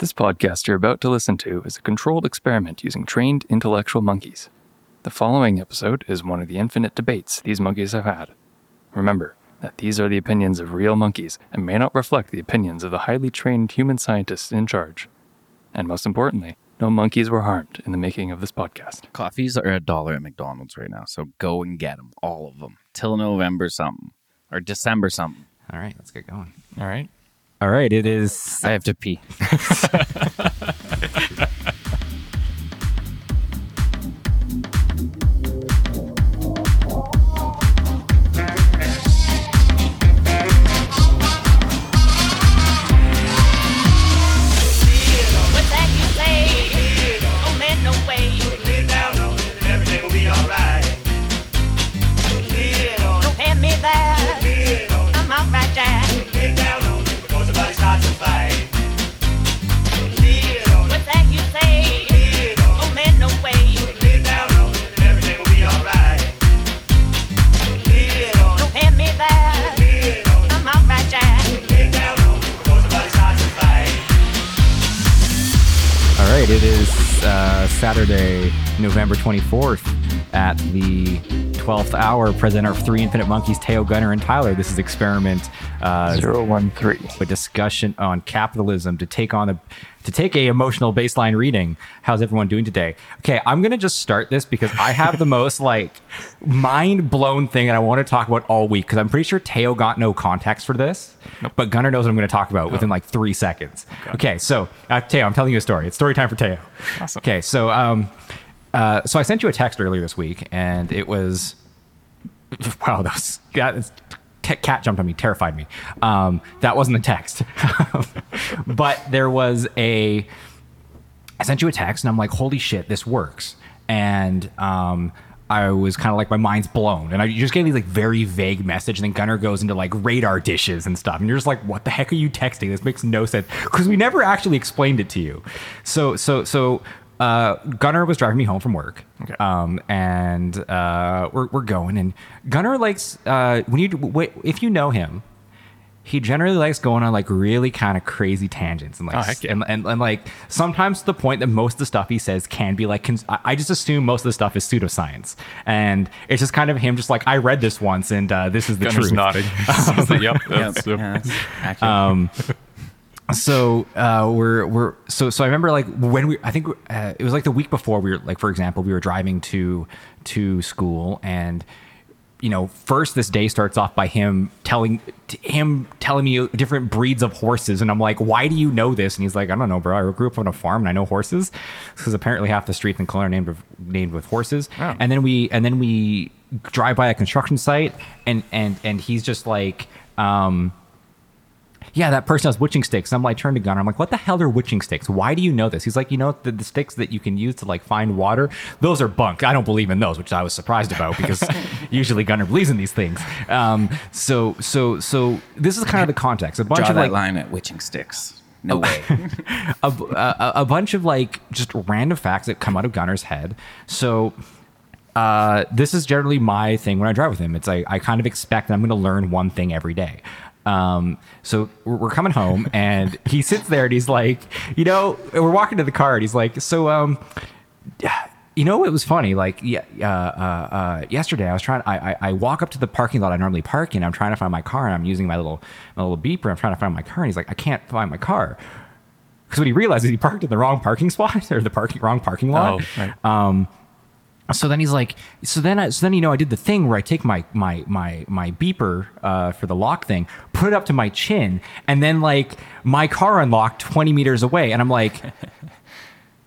This podcast you're about to listen to is a controlled experiment using trained intellectual monkeys. The following episode is one of the infinite debates these monkeys have had. Remember that these are the opinions of real monkeys and may not reflect the opinions of the highly trained human scientists in charge. And most importantly, no monkeys were harmed in the making of this podcast. Coffees are a dollar at McDonald's right now, so go and get them, all of them, till November something or December something. All right, let's get going. All right. All right, it is. I have to pee. right, it is uh, Saturday, November 24th at the 12th hour. Presenter of Three Infinite Monkeys, Teo Gunner and Tyler. This is experiment uh, 013. a discussion on capitalism to take on a to take a emotional baseline reading. How's everyone doing today? Okay, I'm gonna just start this because I have the most like mind blown thing that I want to talk about all week because I'm pretty sure Teo got no context for this, but Gunnar knows what I'm going to talk about within like three seconds. Okay, so uh, Teo, I'm telling you a story. It's story time for Teo. Awesome. Okay, so um, uh, so I sent you a text earlier this week, and it was wow, that was that is, ca- cat jumped on me, terrified me. Um, that wasn't the text, but there was a. I sent you a text, and I'm like, "Holy shit, this works!" And um, I was kind of like, my mind's blown, and I just gave me like very vague message, and then Gunner goes into like radar dishes and stuff, and you're just like, "What the heck are you texting? This makes no sense," because we never actually explained it to you. So, so, so. Uh, Gunner was driving me home from work, Okay. um, and uh, we're, we're going. And Gunner likes uh, when you if you know him, he generally likes going on like really kind of crazy tangents and like Oh, yeah. and, and, and like sometimes to the point that most of the stuff he says can be like cons- I I just assume most of the stuff is pseudoscience and it's just kind of him just like I read this once and uh, this is the Gunner's truth. nodding. Says that, yep. That's, Yeah, that's accurate. So uh, we're we're so so I remember like when we I think uh, it was like the week before we were like for example we were driving to to school and you know first this day starts off by him telling him telling me different breeds of horses and I'm like why do you know this? And he's like I don't know bro. I grew up on a farm and I know horses. Because apparently half the streets in Kelowna are named of, named with horses. Oh. and then we and then we drive by a construction site and and and he's just like um yeah, that person has witching sticks. And I'm like, turn to Gunner. I'm like, what the hell are witching sticks? Why do you know this? He's like, you know, the, the sticks that you can use to like find water, those are bunk. I don't believe in those, which I was surprised about because usually Gunner believes in these things. Um, so, so, so this is kind of the context. A bunch Draw of that like line at witching sticks. No way. a, a, a bunch of like just random facts that come out of Gunner's head. So uh, this is generally my thing when I drive with him. It's like I kind of expect that I'm going to learn one thing every day. Um, so we're, coming home and he sits there and he's like, you know, we're walking to the car and he's like, so um, you know it was funny? Like yeah uh, uh, uh, yesterday i was trying I, I i walk up to the parking lot i normally park in i'm trying to find my car and i'm using my little my little beeper i'm trying to find my car and he's like i can't find my car. Because what he realizes he parked in the wrong parking spot or the parking wrong parking lot. Oh, right. So then he's like so then I, so then you know i did the thing where i take my my my my beeper uh, for the lock thing put it up to my chin and then like my car unlocked 20 meters away and i'm like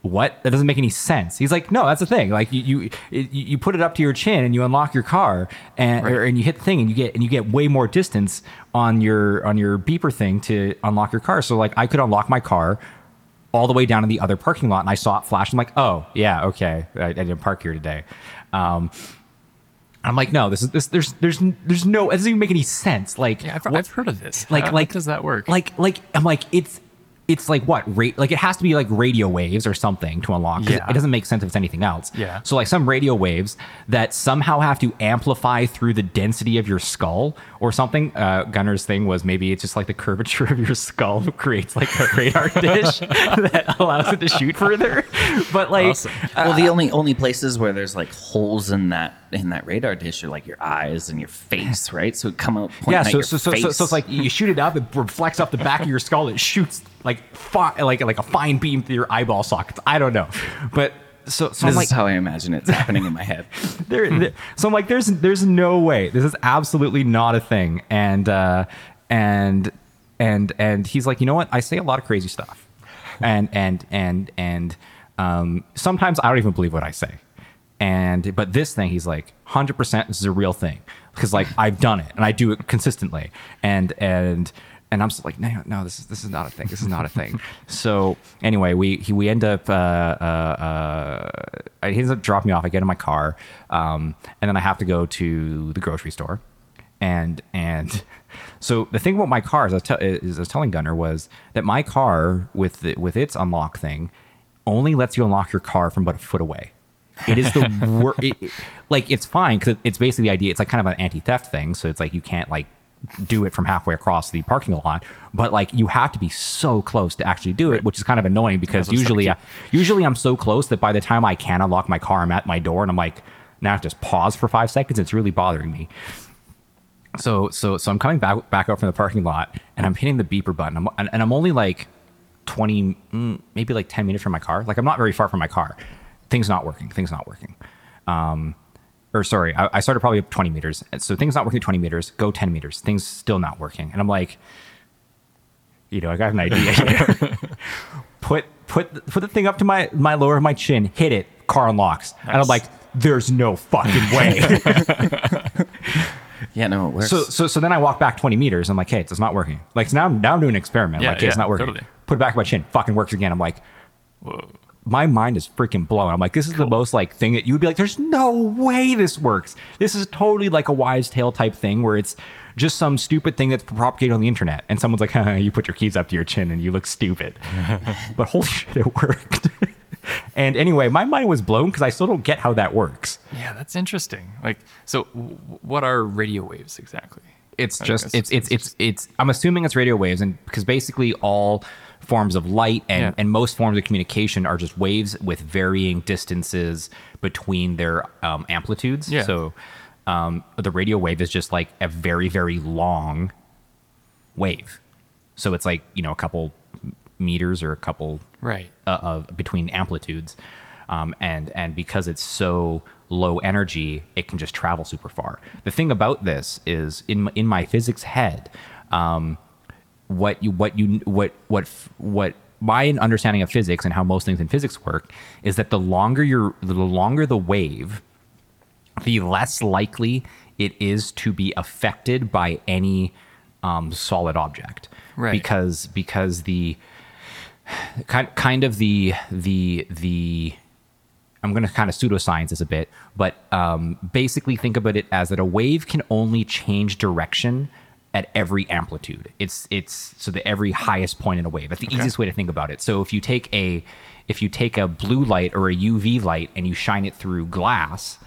what? That doesn't make any sense. He's like no that's the thing. Like you you you, put it up to your chin and you unlock your car and or, and you hit the thing and you get and you get way more distance on your on your beeper thing to unlock your car. So like i could unlock my car all the way down to the other parking lot and i saw it flash i'm like oh yeah okay i, I didn't park here today um I'm like, no, this is this. There's, there's, there's no. It doesn't even make any sense. Like, Yeah, I've, what- I've heard of this. like How like does that work? like like i'm like it's it's like what rate like it has to be like radio waves or something to unlock 'cause Yeah. it doesn't make sense if it's anything else Yeah. so like some radio waves that somehow have to amplify through the density of your skull or something uh gunner's thing was maybe it's just like the curvature of your skull creates like a radar dish that allows it to shoot further but like well, the only only places where there's like holes in that in that radar dish are like your eyes and your face, right? So it come out pointing yeah at so your so, so, so so it's like you shoot it up it reflects off the back of your skull it shoots like fi- like like a fine beam through your eyeball sockets i don't know but so so i'm this like is how I imagine it's happening in my head. there, there- so I'm like, there's there's no way. This is absolutely not a thing. And uh, and and and he's like, you know what? I say a lot of crazy stuff, and and and and um, sometimes I don't even believe what I say. And but this thing, he's like, hundred percent, this is a real thing because like I've done it and I do it consistently. And and and I'm just like, no, no, this is this is not a thing. This is not a thing. so anyway, we he, we end up uh, uh, uh, he ends up dropping me off. I get in my car, um, and then I have to go to the grocery store, and and so the thing about my car, as I te- is I was telling Gunner, was that my car with the, with its unlock thing only lets you unlock your car from about a foot away. It is the worst. It, it- like it's fine because it's basically the idea. It's like kind of an anti-theft thing. So it's like you can't like do it from halfway across the parking lot, but like you have to be so close to actually do it, which is kind of annoying because usually, like- uh, usually I'm so close that by the time I can unlock my car, I'm at my door and I'm like, now I just pause for five seconds. It's really bothering me. So so so I'm coming back back out from the parking lot and I'm hitting the beeper button. I'm, and, and I'm only like 20, mm, maybe like 10 minutes from my car. Like I'm not very far from my car. Things not working. Things not working. Um, or sorry, I, I started probably up 20 meters. So things not working 20 meters, go 10 meters. Things still not working. And I'm like, you know, I got an idea here. put put put the thing up to my my lower of my chin, hit it, car unlocks. And I'm like, there's no fucking way. Yeah, no, it works. So so so then I walk back 20 meters. I'm like, hey, it's not working. Like so now I'm now I'm doing an experiment. Yeah, like, hey, it's yeah, not working. totally. Put it back on my chin. Fucking works again. I'm like, my mind is freaking blown. I'm like, this is the most like thing that you would be like, there's no way this works. This is totally like a wise tale type thing where it's just some stupid thing that's propagated on the internet. And someone's like, you put your keys up to your chin and you look stupid. but holy shit, it worked. and anyway, my mind was blown because I still don't get how that works. Yeah, that's interesting. Like, so w- what are radio waves exactly? it's I just it's it's it's it's it's i'm assuming it's radio waves and because basically all forms of light and Yeah. and most forms of communication are just waves with varying distances between their um, amplitudes Yeah. so um, the radio wave is just like a very very long wave so it's like you know a couple meters or a couple Right. uh, of between amplitudes, um, and and because it's so low energy, it can just travel super far. The thing about this is in my- in my physics head, um, what you what you what what what my understanding of physics and how most things in physics work is that the longer your the longer the wave, the less likely it is to be affected by any um, solid object. Right. Because because the kind kind of the the the I'm going to kind of pseudoscience this a bit, but um, basically think about it as that a wave can only change direction at every amplitude. It's it's so the every highest point in a wave. That's the easiest way to think about it. So if you take a if you take a blue light or a UV light and you shine it through glass,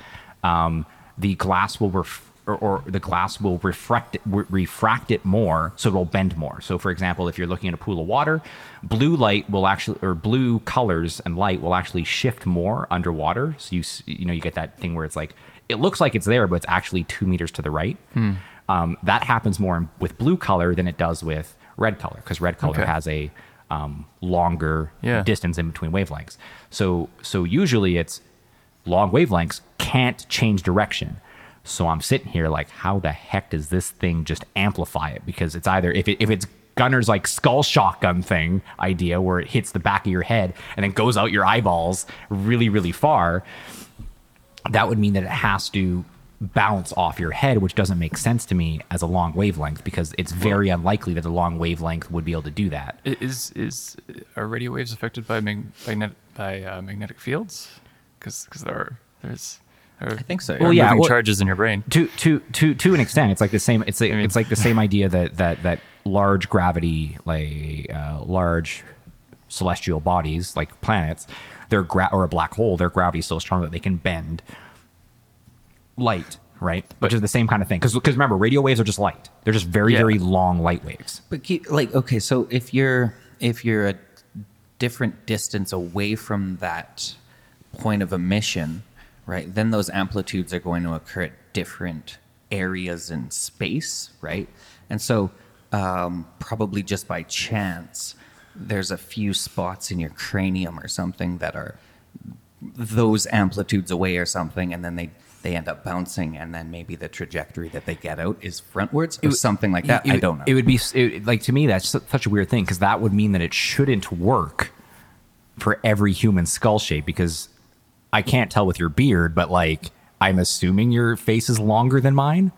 um, the glass will ref- or, or the glass will refract it, re- refract it more, so it'll bend more. So, for example, if you're looking at a pool of water, blue light will actually, or blue colors and light will actually shift more underwater. So you you know you get that thing where it's like it looks like it's there, but it's actually two meters to the right. Um, that happens more with blue color than it does with red color because red color Okay. has a um, longer Yeah. distance in between wavelengths. So so usually it's long wavelengths can't change direction. So I'm sitting here like, how the heck does this thing just amplify it? Because it's either if it, if it's Gunner's like skull shotgun thing idea where it hits the back of your head and then goes out your eyeballs really really far, that would mean that it has to bounce off your head, which doesn't make sense to me as a long wavelength because it's very unlikely that a long wavelength would be able to do that. Is Is is are radio waves affected by mag- magnet by uh, magnetic fields? Because there are there's there are, I think so, there yeah. are Well, yeah, moving well- charges in your brain. to to to to an extent it's like the same it's like, mean- it's like the same idea that that that large gravity like uh, large celestial bodies like planets, their gra- or a black hole, their gravity is so strong that they can bend light, right? But, Which is the same kind of thing. Because remember, radio waves are just light. They're just very Yeah. very long light waves. But keep, like, okay, so if you're if you're a different distance away from that point of emission, right? Then those amplitudes are going to occur at different areas in space, right? And so, um, probably just by chance, there's a few spots in your cranium or something that are those amplitudes away or something, and then they they end up bouncing, and then maybe the trajectory that they get out is frontwards or something like that. It- I don't know. It would be it, like to me that's such a weird thing because that would mean that it shouldn't work for every human skull shape because I can't tell with your beard, but like I'm assuming your face is longer than mine.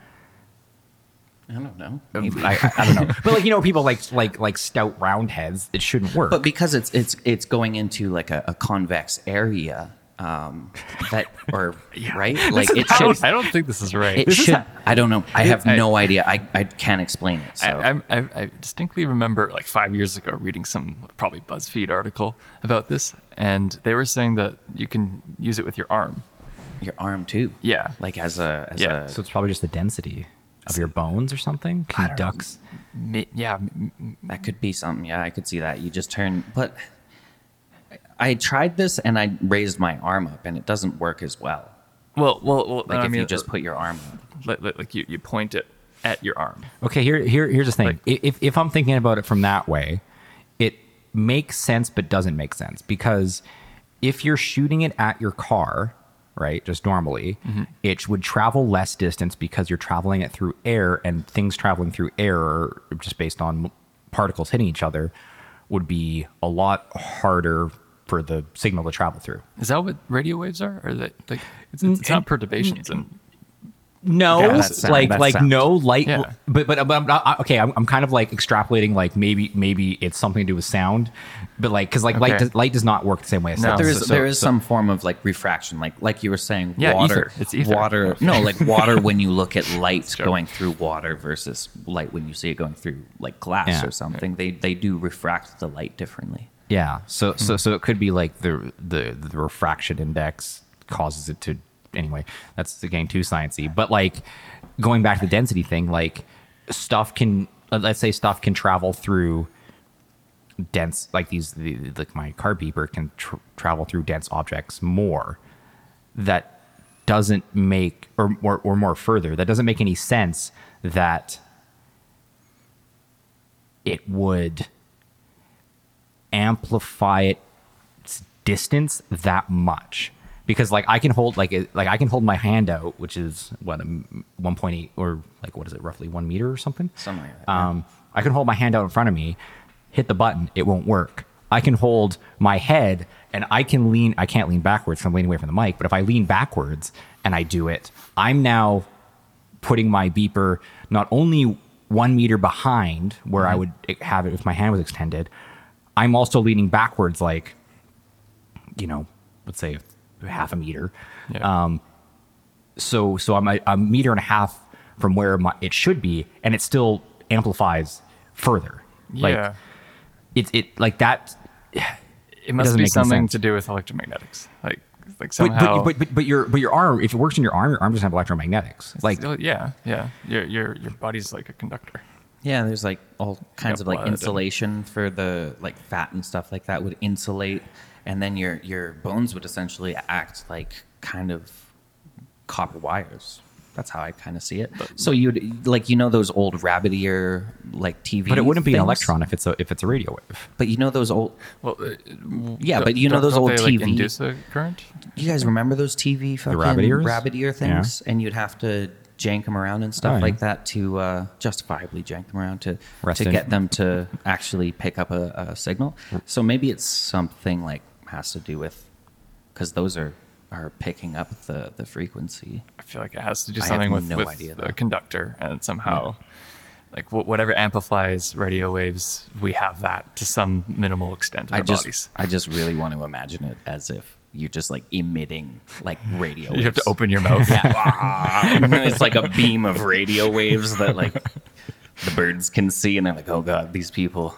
I don't know. I, I, I don't know, but like you know, people like like like stout round heads. It shouldn't work. but because it's it's it's going into like a, a convex area, um, that or right, like it I should. don't, I don't think this is right. It This is should. ha- I don't know. I have I- no idea. I, I can't explain it. So. I, I, I, I distinctly remember like five years ago reading some probably BuzzFeed article about this, and they were saying that you can use it with your arm. your arm too. Yeah. like as a as Yeah. a. so it's probably just the density of your bones or something conducts. Yeah, m- m- That could be something. Yeah, I could see that. You just turn, but I tried this and I raised my arm up, and it doesn't work as well. well, well, well. Like I if mean, you just uh, put your arm up. like, like, like you, you point it at your arm. Okay, here, here, here's the thing. Like- if, if I'm thinking about it from that way, it makes sense but doesn't make sense because if you're shooting it at your car, right, just normally, mm-hmm. it would travel less distance because you're traveling it through air, and things traveling through air, just based on particles hitting each other, would be a lot harder for the signal to travel through. Is that what radio waves are? Or that like it's, mm, it's not perturbations mm, and mm, No, Yeah, that's sound, like like sound. no light, Yeah. but but, but I'm not, uh, okay. I'm, I'm kind of like extrapolating, like maybe maybe it's something to do with sound, but like because like light does, light does not work the same way as No. sound. There is So- there is so- some form of like refraction, like like you were saying, Yeah, water. ether. It's ether. Water. No, like water when you look at light Sure. going through water versus light when you see it going through like glass Yeah. or something. They they do refract the light differently. Yeah. So so Hmm. so it could be like the the the refraction index causes it to anyway. That's getting too sciencey, but like going back to the density thing, like stuff can let's say stuff can travel through dense like these the, like my car beeper can tr- travel through dense objects more that doesn't make or, or or more further that doesn't make any sense that it would amplify its distance that much. Because like I can hold like it, like I can hold my hand out which is what a m- 1.8 or like what is it roughly 1 meter or something? Something like that, um I can hold my hand out in front of me hit the button it won't work. I can hold my head and I can lean I can't lean backwards. I'm leaning away from the mic but if I lean backwards and I do it I'm now putting my beeper not only one meter behind where I would have it if my hand was extended, I'm also leaning backwards, like, you know, let's say half a meter. Yeah. Um, so so I'm a, a meter and a half from where my, it should be, and it still amplifies further. Like yeah, it it like that. it must doesn't be something to do with electromagnetics. Like like somehow. but, but, but, but your but your arm if it works in your arm your arm doesn't have electromagnetics like yeah, yeah. Your your your body's like a conductor. Yeah, there's like all kinds Yeah, of like blood and- insulation for the like fat and stuff like that would insulate, and then your your bones would essentially act like kind of copper wires. That's how I kind of see it. So you'd like you know those old rabbit ear like TV, but it wouldn't be an electron if it's a if it's a radio wave But you know those old. Well, uh, Yeah, but you know those don't old they, like, TV induce a current. You guys remember those TV fucking rabbit ears? rabbit ear things, and you'd have to jank them around and stuff Oh, yeah. like that to uh, justifiably jank them around to Rest to in- get them to actually pick up a, a signal. So maybe it's something like has to do with because those are are picking up the the frequency. I feel like it has to do something with, no with idea, the conductor, and somehow, like wh- whatever amplifies radio waves, we have that to some minimal extent in I our just bodies. I just really want to imagine it as if you're just like emitting like radio. You have to open your mouth. it's like a beam of radio waves that like the birds can see, and they're like, "Oh God, these people,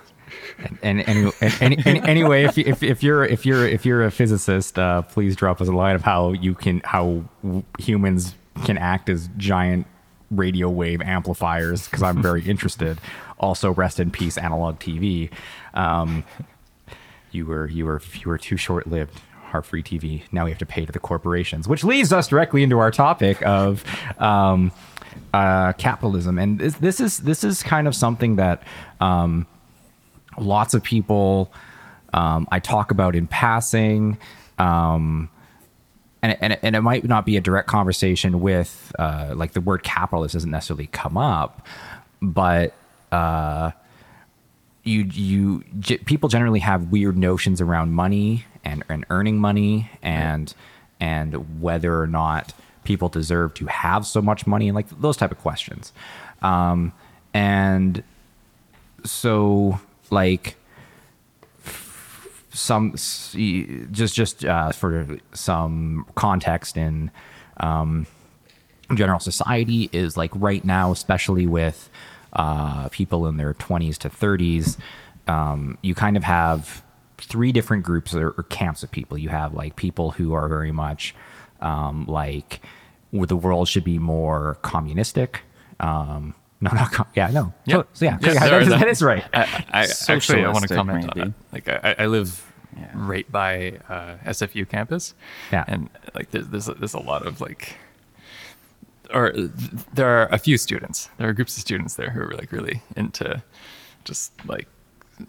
and, and, and, and, and anyway, if, you- if if you're if you're if you're a physicist, uh, please drop us a line of how you can how humans can act as giant radio wave amplifiers because I'm very interested. Also, rest in peace, analog TV. Um, you were you were you were too short lived. Our free TV. Now we have to pay to the corporations, which leads us directly into our topic of um, uh, capitalism. And this, this is this is kind of something that um, lots of people um, I talk about in passing. Um, and, and, and it might not be a direct conversation with uh, like the word capitalist doesn't necessarily come up, but uh, you you people generally have weird notions around money and, and earning money and and whether or not people deserve to have so much money and like those type of questions. Um, and so like some just just uh, for some context in um, general society is like right now, especially with uh, people in their 20s to 30s, um, you kind of have three different groups or, or camps of people. You have like people who are very much um, like where the world should be more communistic. Um, no, not com- yeah, no. Yeah. So, so yeah, Yeah, yeah, there that, are that is right. I, I actually I want to Socialistic, comment on that. Like I, I live Yeah. right by uh, SFU campus. Yeah. and like there's there's a, there's a lot of like, or th- there are a few students. There are groups of students there who are like really into just like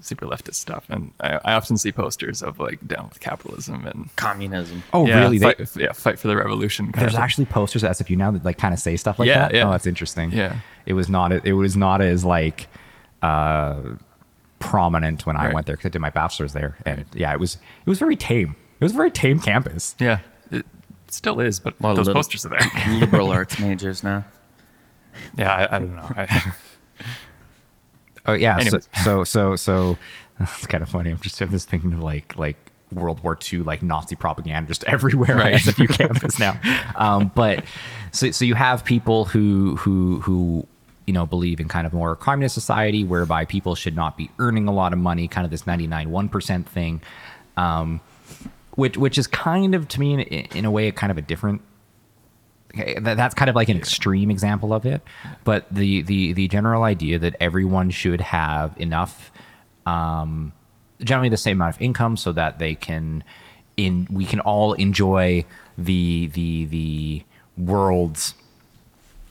super leftist stuff, and I, I often see posters of like down with capitalism and Communism. Oh, yeah, really? They, Fight, yeah, fight for the revolution. There's of actually posters at SFU now that like kind of say stuff like Yeah, that. yeah. Oh, that's interesting. Yeah. It was not. It was not as like uh, prominent when I Right. went there because I did my bachelor's there, and yeah, it was. It was very tame. It was a very tame campus. yeah, it still is, but Well, those little- posters are there. Liberal arts majors now. yeah, I, I don't know. I, Oh yeah. So, so so so it's kind of funny. I'm just just thinking of like like World War II like Nazi propaganda just everywhere Right. on SFU campus now. Um, but so so you have people who who who you know believe in kind of more communist society whereby people should not be earning a lot of money, kind of this 99 one percent thing. Um, which which is kind of to me in, in a way kind of a different Okay, that's kind of like an extreme example of it but the the the general idea that everyone should have enough um generally the same amount of income so that they can in we can all enjoy the the the world's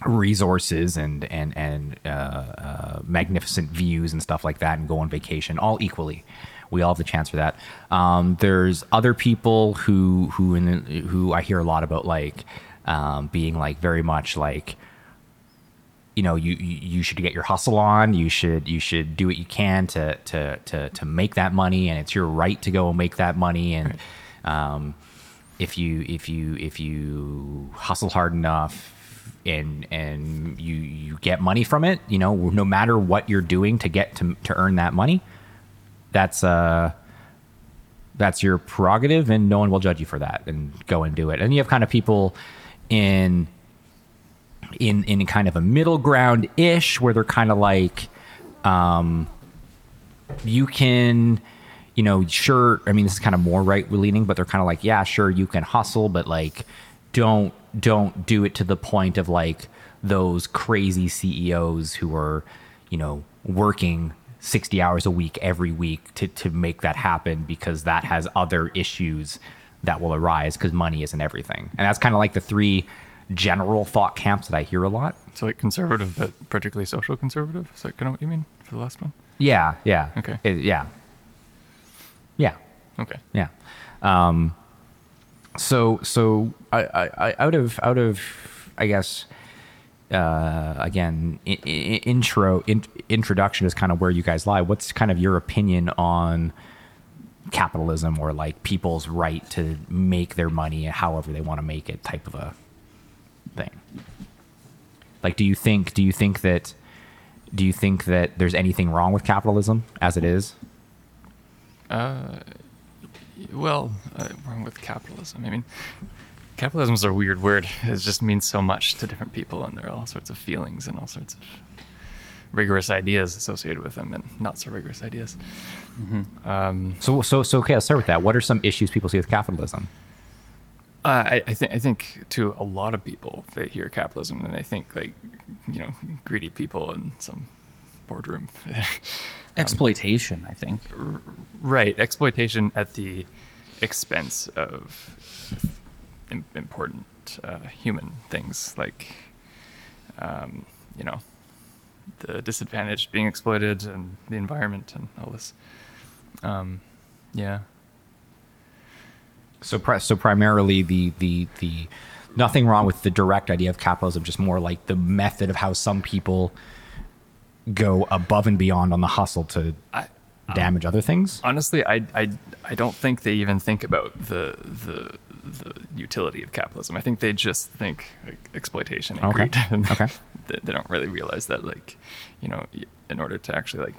resources and and and uh, uh, magnificent views and stuff like that and go on vacation all equally. We all have the chance for that. Um, there's other people who who in who I hear a lot about like um, being like very much like you know you you should get your hustle on you should you should do what you can to to to to make that money and it's your right to go and make that money and um if you if you if you hustle hard enough and and you you get money from it you know no matter what you're doing to get to to earn that money that's uh that's your prerogative and no one will judge you for that and go and do it. And you have kind of people in in in kind of a middle ground ish where they're kind of like um you can you know sure i mean this is kind of more right leaning but they're kind of like yeah sure you can hustle but like don't don't do it to the point of like those crazy ceos who are you know working 60 hours a week every week to to make that happen because that has other issues that will arise because money isn't everything and that's kind of like the three general thought camps that i hear a lot so like conservative, but particularly social conservative. Is that kind of what you mean for the last one? yeah yeah Okay. It- yeah yeah Okay. yeah um so so I, I I- out of out of i guess uh again I- I- intro in, introduction is kind of where you guys lie what's kind of your opinion on capitalism or like people's right to make their money however they want to make it type of a thing like do you think do you think that do you think that there's anything wrong with capitalism as it is uh Well, uh, wrong with capitalism. I mean, capitalism is a weird word. It just means so much to different people, and there are all sorts of feelings and all sorts of rigorous ideas associated with them and not so rigorous ideas. Um, So, so, so, okay, I'll start with that. What are some issues people see with capitalism? Uh, I, I think I think to a lot of people, they hear capitalism and they think like, you know, greedy people in some boardroom. Exploitation, I think. right, exploitation at the expense of important uh, human things like, um, you know, the disadvantaged being exploited and the environment and all this. Um, yeah. So, pri- so primarily the the the nothing wrong with the direct idea of capitalism, just more like the method of how some people go above and beyond on the hustle to I, damage other things. honestly, I, I, I don't think they even think about the, the the utility of capitalism. I think they just think like, exploitation and Okay. greed. Okay. They, they don't really realize that, like, you know, in order to actually like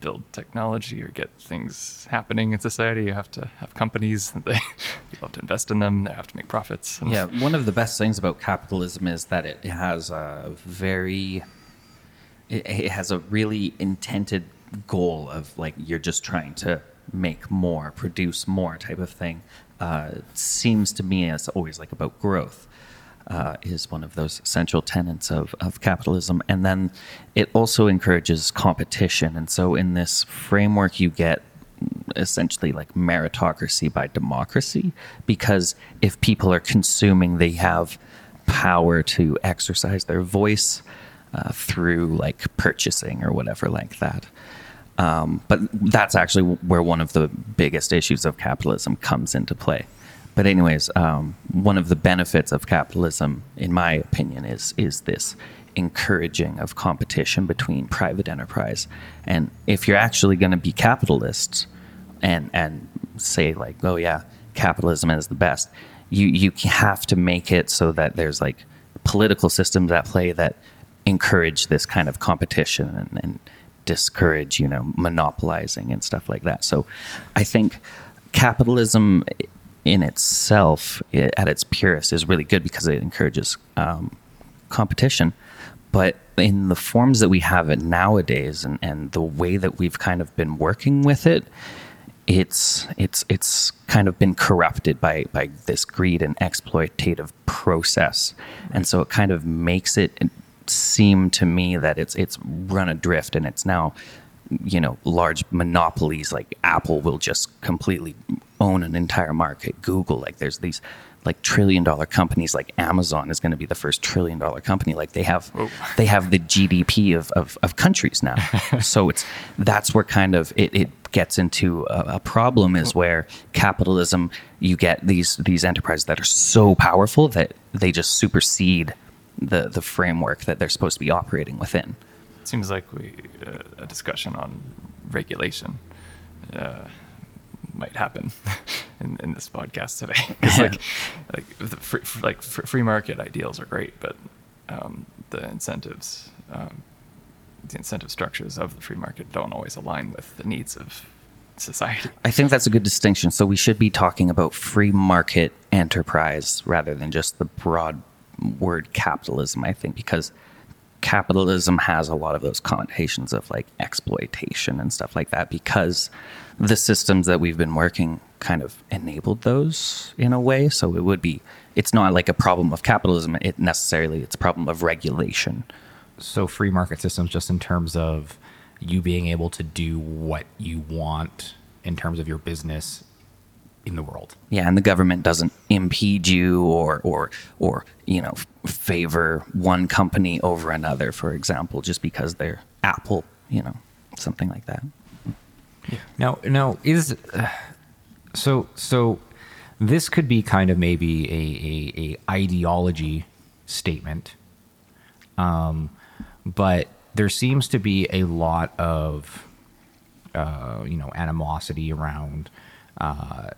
build technology or get things happening in society, you have to have companies. They people have to invest in them. They have to make profits. Yeah, one of the best things about capitalism is that it has a very, it, it has a really intended goal of like you're just trying to make more, produce more type of thing. Uh, seems to me as always like about growth. Uh, is one of those central tenets of, of capitalism. And then it also encourages competition. And so, in this framework, you get essentially like meritocracy by democracy because if people are consuming they have power to exercise their voice uh, through like purchasing or whatever like that um, but that's actually where one of the biggest issues of capitalism comes into play but anyways um, one of the benefits of capitalism in my opinion is is this encouraging of competition between private enterprise. And if you're actually going to be capitalists and and say like oh yeah capitalism is the best you you have to make it so that there's like political systems at play that encourage this kind of competition and, and discourage you know monopolizing and stuff like that. So i think capitalism in itself i- at its purest is really good because it encourages um, competition. But in the forms that we have it nowadays and, and the way that we've kind of been working with it it's it's it's kind of been corrupted by by this greed and exploitative process. And so it kind of makes it seem to me that it's it's run adrift and it's now you know large monopolies like apple will just completely own an entire market. Google like there's these like trillion dollar companies like amazon is going to be the first trillion dollar company. Like they have oh. they have the gdp of, of, of countries now. So it's that's where kind of it, it gets into a, a problem is where capitalism you get these these enterprises that are so powerful that they just supersede the the framework that they're supposed to be operating within seems like we uh, a discussion on regulation uh, might happen in, in this podcast today. like, like the free, like free market ideals are great, but um, the incentives, um, the incentive structures of the free market don't always align with the needs of society. I think that's a good distinction. So we should be talking about free market enterprise rather than just the broad word capitalism, I think, because capitalism has a lot of those connotations of like exploitation and stuff like that because the systems that we've been working kind of enabled those in a way. So it would be it's not like a problem of capitalism, it necessarily it's a problem of regulation. So free market systems, just in terms of you being able to do what you want in terms of your business in the world. Yeah, and the government doesn't impede you or or or you know favor one company over another, for example, just because they're Apple, you know, something like that. Now, now is uh, so so. This could be kind of maybe a, a, a ideology statement, um, but there seems to be a lot of uh, you know animosity around uh,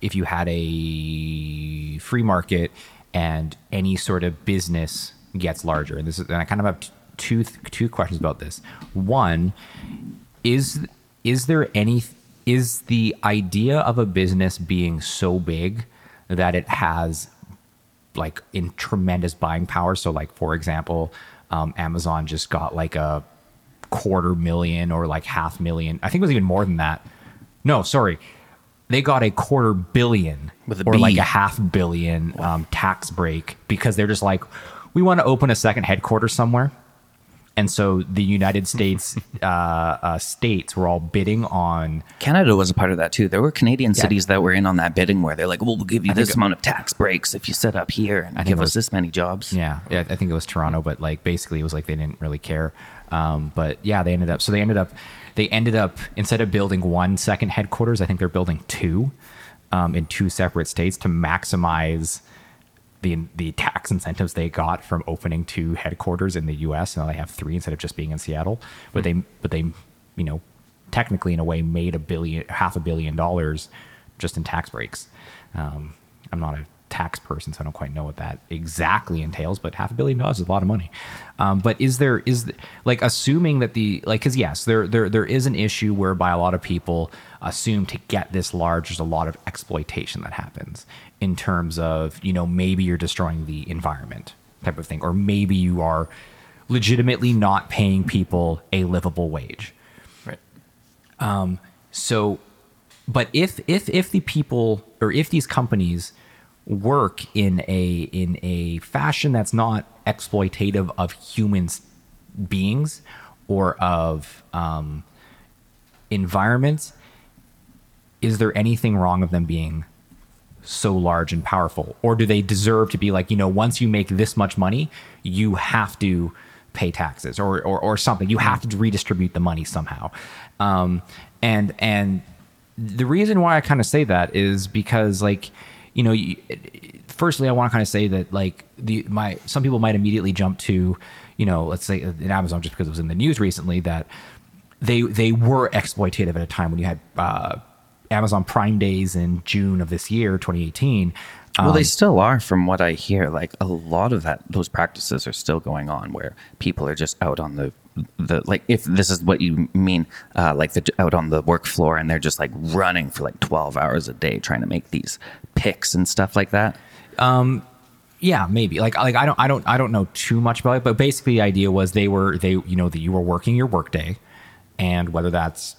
if you had a free market and any sort of business gets larger. And this is and I kind of have two two questions about this. One is is there any is the idea of a business being so big that it has like in tremendous buying power so like for example um, Amazon just got like a quarter million or like half million. I think it was even more than that. No, sorry. They got a quarter billion With a or B. like a half billion um, tax break because they're just like, we want to open a second headquarters somewhere. And so the United States uh, uh, states were all bidding on Canada was a part of that too. There were Canadian Yeah. cities that were in on that bidding where they're like, "Well, we'll give you this amount of tax breaks if you set up here and think give it us this many jobs." Yeah, yeah, I think it was Toronto, but like basically it was like they didn't really care. Um, but yeah, they ended up. So they ended up. They ended up instead of building one second headquarters, I think they're building two um, in two separate states to maximize the the tax incentives they got from opening two headquarters in the U.S. Now they have three instead of just being in Seattle. But they but they you know technically in a way made a billion half a billion dollars just in tax breaks. Um, I'm not a tax person, so I don't quite know what that exactly entails. But half a billion dollars is a lot of money. Um, but is there is like assuming that the like because yes, there there there is an issue whereby a lot of people assume to get this large, there's a lot of exploitation that happens in terms of you know maybe you're destroying the environment type of thing, or maybe you are legitimately not paying people a livable wage. Right. Um, so, but if if if the people or if these companies work in a in a fashion that's not exploitative of humans beings or of um, environments, is there anything wrong of them being so large and powerful, or do they deserve to be like you know once you make this much money, you have to pay taxes or or, or something. You have to redistribute the money somehow, um, and and the reason why I kind of say that is because like you know you, firstly I want to kind of say that like the my some people might immediately jump to you know let's say in Amazon just because it was in the news recently that they they were exploitative at a time when you had uh, Amazon Prime Days in June of this year 2018 Well, they Um, still are, from what I hear. Like a lot of that, those practices are still going on, where people are just out on the, the like. If this is what you mean, uh, like they're out on the work floor and they're just like running for like twelve hours a day trying to make these picks and stuff like that. yeah maybe like like i don't i don't i don't know too much about it but basically the idea was they were they you know that you were working your workday and whether that's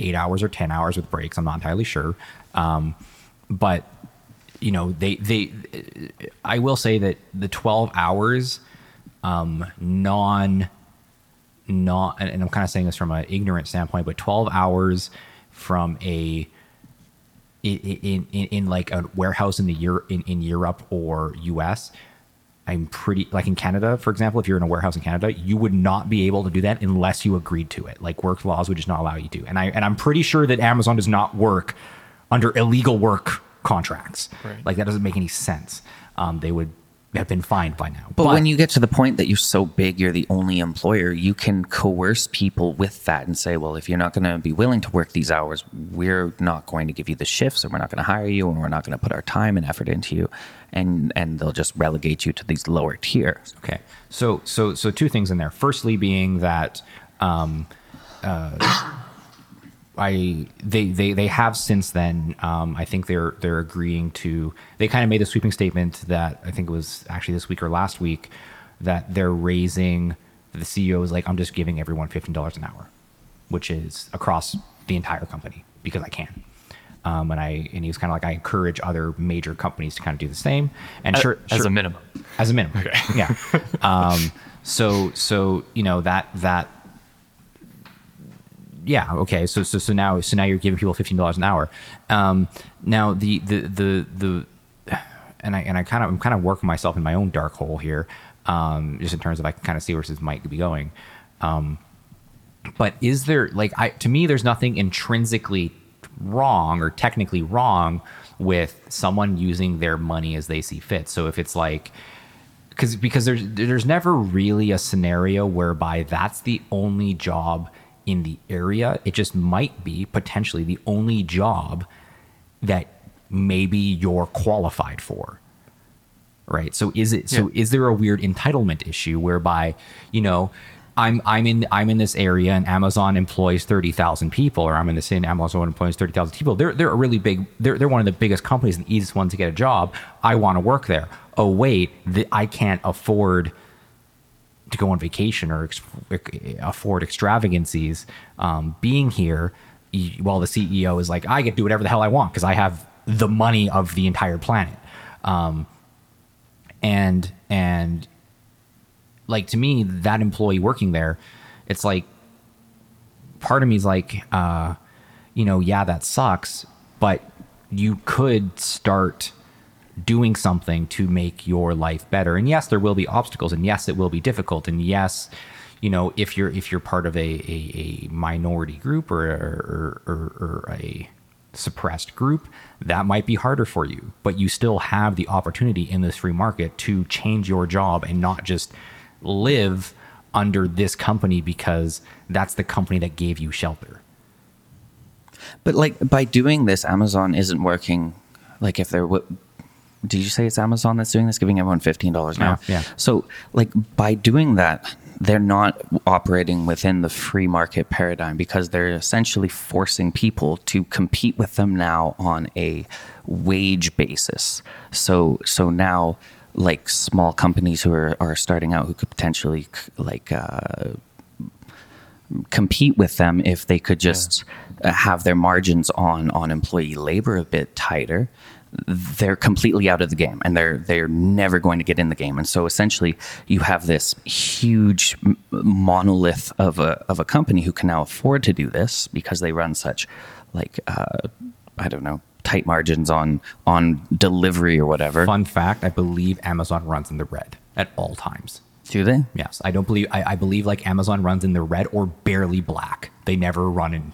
eight hours or ten hours with breaks i'm not entirely sure um, but you know they they i will say that the 12 hours um, non not and and i'm kind of saying this from an ignorant standpoint but 12 hours from a in in, in, like a warehouse in the year in, in Europe or US, I'm pretty like in Canada, for example, if you're in a warehouse in Canada, you would not be able to do that unless you agreed to it. Like work laws would just not allow you to. And I and I'm pretty sure that Amazon does not work under illegal work contracts. Right. Like that doesn't make any sense. Um, they would have been fined by now. But, when you get to the point that you're so big, you're the only employer, you can coerce people with that and say, well, if you're not going to be willing to work these hours, we're not going to give you the shifts, and we're not going to hire you, and we're not going to put our time and effort into you, and and they'll just relegate you to these lower tiers. Okay. So so so two things in there. Firstly, being that um, uh, I they they they have since then. Um, I think they're they're agreeing to. They kind of made a sweeping statement that I think it was actually this week or last week that they're raising. The CEO is like, I'm just giving everyone fifteen dollars an hour, which is across the entire company because I can. Um, and I and he was kind of like, I encourage other major companies to kind of do the same. And sure, as sure- a minimum. as a minimum. Okay. yeah. Um, so so you know that that yeah okay so so so now so now you're giving people fifteen dollars an hour. Um, now the the the the and I and I kind of I'm kind of working myself in my own dark hole here, um, just in terms of I can kind of see where this might be going. Um, but is there like I to me there's nothing intrinsically wrong or technically wrong with someone using their money as they see fit. So if it's like because because there's there's never really a scenario whereby that's the only job in the area. It just might be potentially the only job that maybe you're qualified for right? So is it so is there a weird entitlement issue whereby you know i'm i'm in i'm in this area and amazon employs 30,000 people or i'm in this in amazon employs 30,000 people. They're they're a really big they're, they're one of the biggest companies and the easiest ones to get a job. I want to work there. Oh wait the, i can't afford to go on vacation or ex- afford extravagancies, um, being here, while the CEO is like, I get to do whatever the hell I want because I have the money of the entire planet. Um, and and like to me, that employee working there, it's like part of me is like, uh, you know, yeah, that sucks, but you could start doing something to make your life better. And yes, there will be obstacles, and yes, it will be difficult, and yes, you know, if you're if you're part of a a, a minority group or, or, or or a suppressed group, that might be harder for you. But you still have the opportunity in this free market to change your job and not just live under this company because that's the company that gave you shelter. But like by doing this, Amazon isn't working. Like if they're? Did you say it's Amazon that's doing this, giving everyone fifteen dollars now? Yeah, yeah. So like by doing that, they're not operating within the free market paradigm because they're essentially forcing people to compete with them now on a wage basis. So so now like small companies who are, are starting out who could potentially like uh, compete with them if they could just uh, have their margins on on employee labor a bit tighter they're completely out of the game and they're they're never going to get in the game and so essentially you have this huge monolith of a of a company who can now afford to do this because they run such like uh, I don't know tight margins on on delivery or whatever Fun fact: I believe Amazon runs in the red at all times. do they Yes, I don't believe. I, I believe like Amazon runs in the red or barely black. They never run in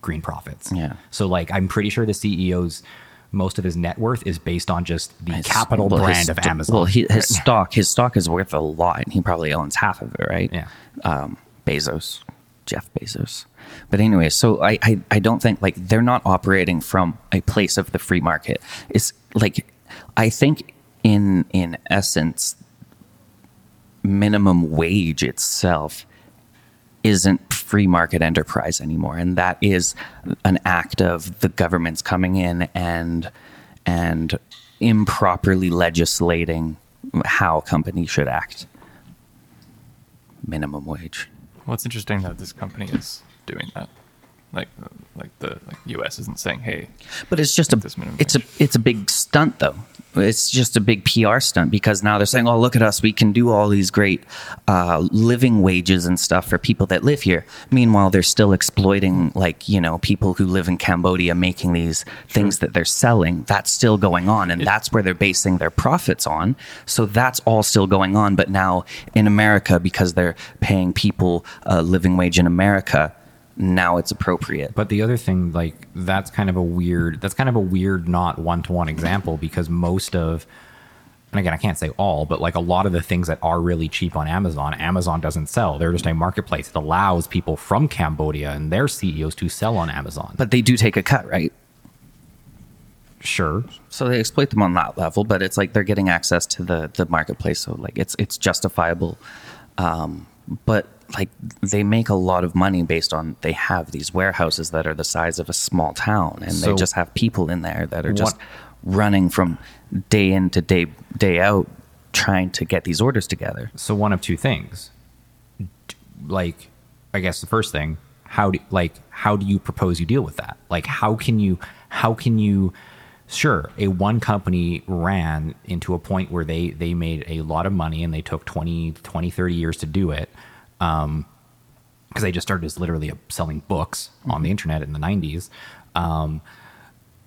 green profits. Yeah. So like, I'm pretty sure the CEO's most of his net worth is based on just the His- capital well, his brand of Amazon. Well, he, his stock, his stock is worth a lot, and he probably owns half of it, right? Yeah. Um, Bezos, Jeff Bezos. But anyway, so I, I, I don't think like they're not operating from a place of the free market. It's like I think in in essence, minimum wage itself isn't free market enterprise anymore and that is an act of the governments coming in and and improperly legislating how companies should act minimum wage Well, it's interesting that this company is doing that. Like, like the like U.S. isn't saying, "Hey, But it's just a This minimum it's a it's a big stunt though. It's just a big PR stunt because now they're saying, "Oh, look at us! We can do all these great uh, living wages and stuff for people that live here." Meanwhile, they're still exploiting, like you know, people who live in Cambodia making these things that they're selling. That's still going on, and that's where they're basing their profits on. So that's all still going on. But now in America, because they're paying people a living wage in America, now it's appropriate. But the other thing, like that's kind of a weird. That's kind of a weird, not one to one example because most of, and again, I can't say all, but like a lot of the things that are really cheap on Amazon, Amazon doesn't sell. They're just a marketplace. It allows people from Cambodia and their CEOs to sell on Amazon. but they do take a cut, right? sure, so they exploit them on that level but it's like they're getting access to the the marketplace so like it's it's justifiable um but like they make a lot of money based on they have these warehouses that are the size of a small town and they just have people in there that are just What- running from day in to day day out trying to get these orders together. So one of two things. Like i guess the first thing how do like how do you propose you deal with that? Like how can you how can you sure a one company ran into a point where they they made a lot of money and they took 20 20 30 years to do it um because they just started as literally selling books on the internet in the 90s um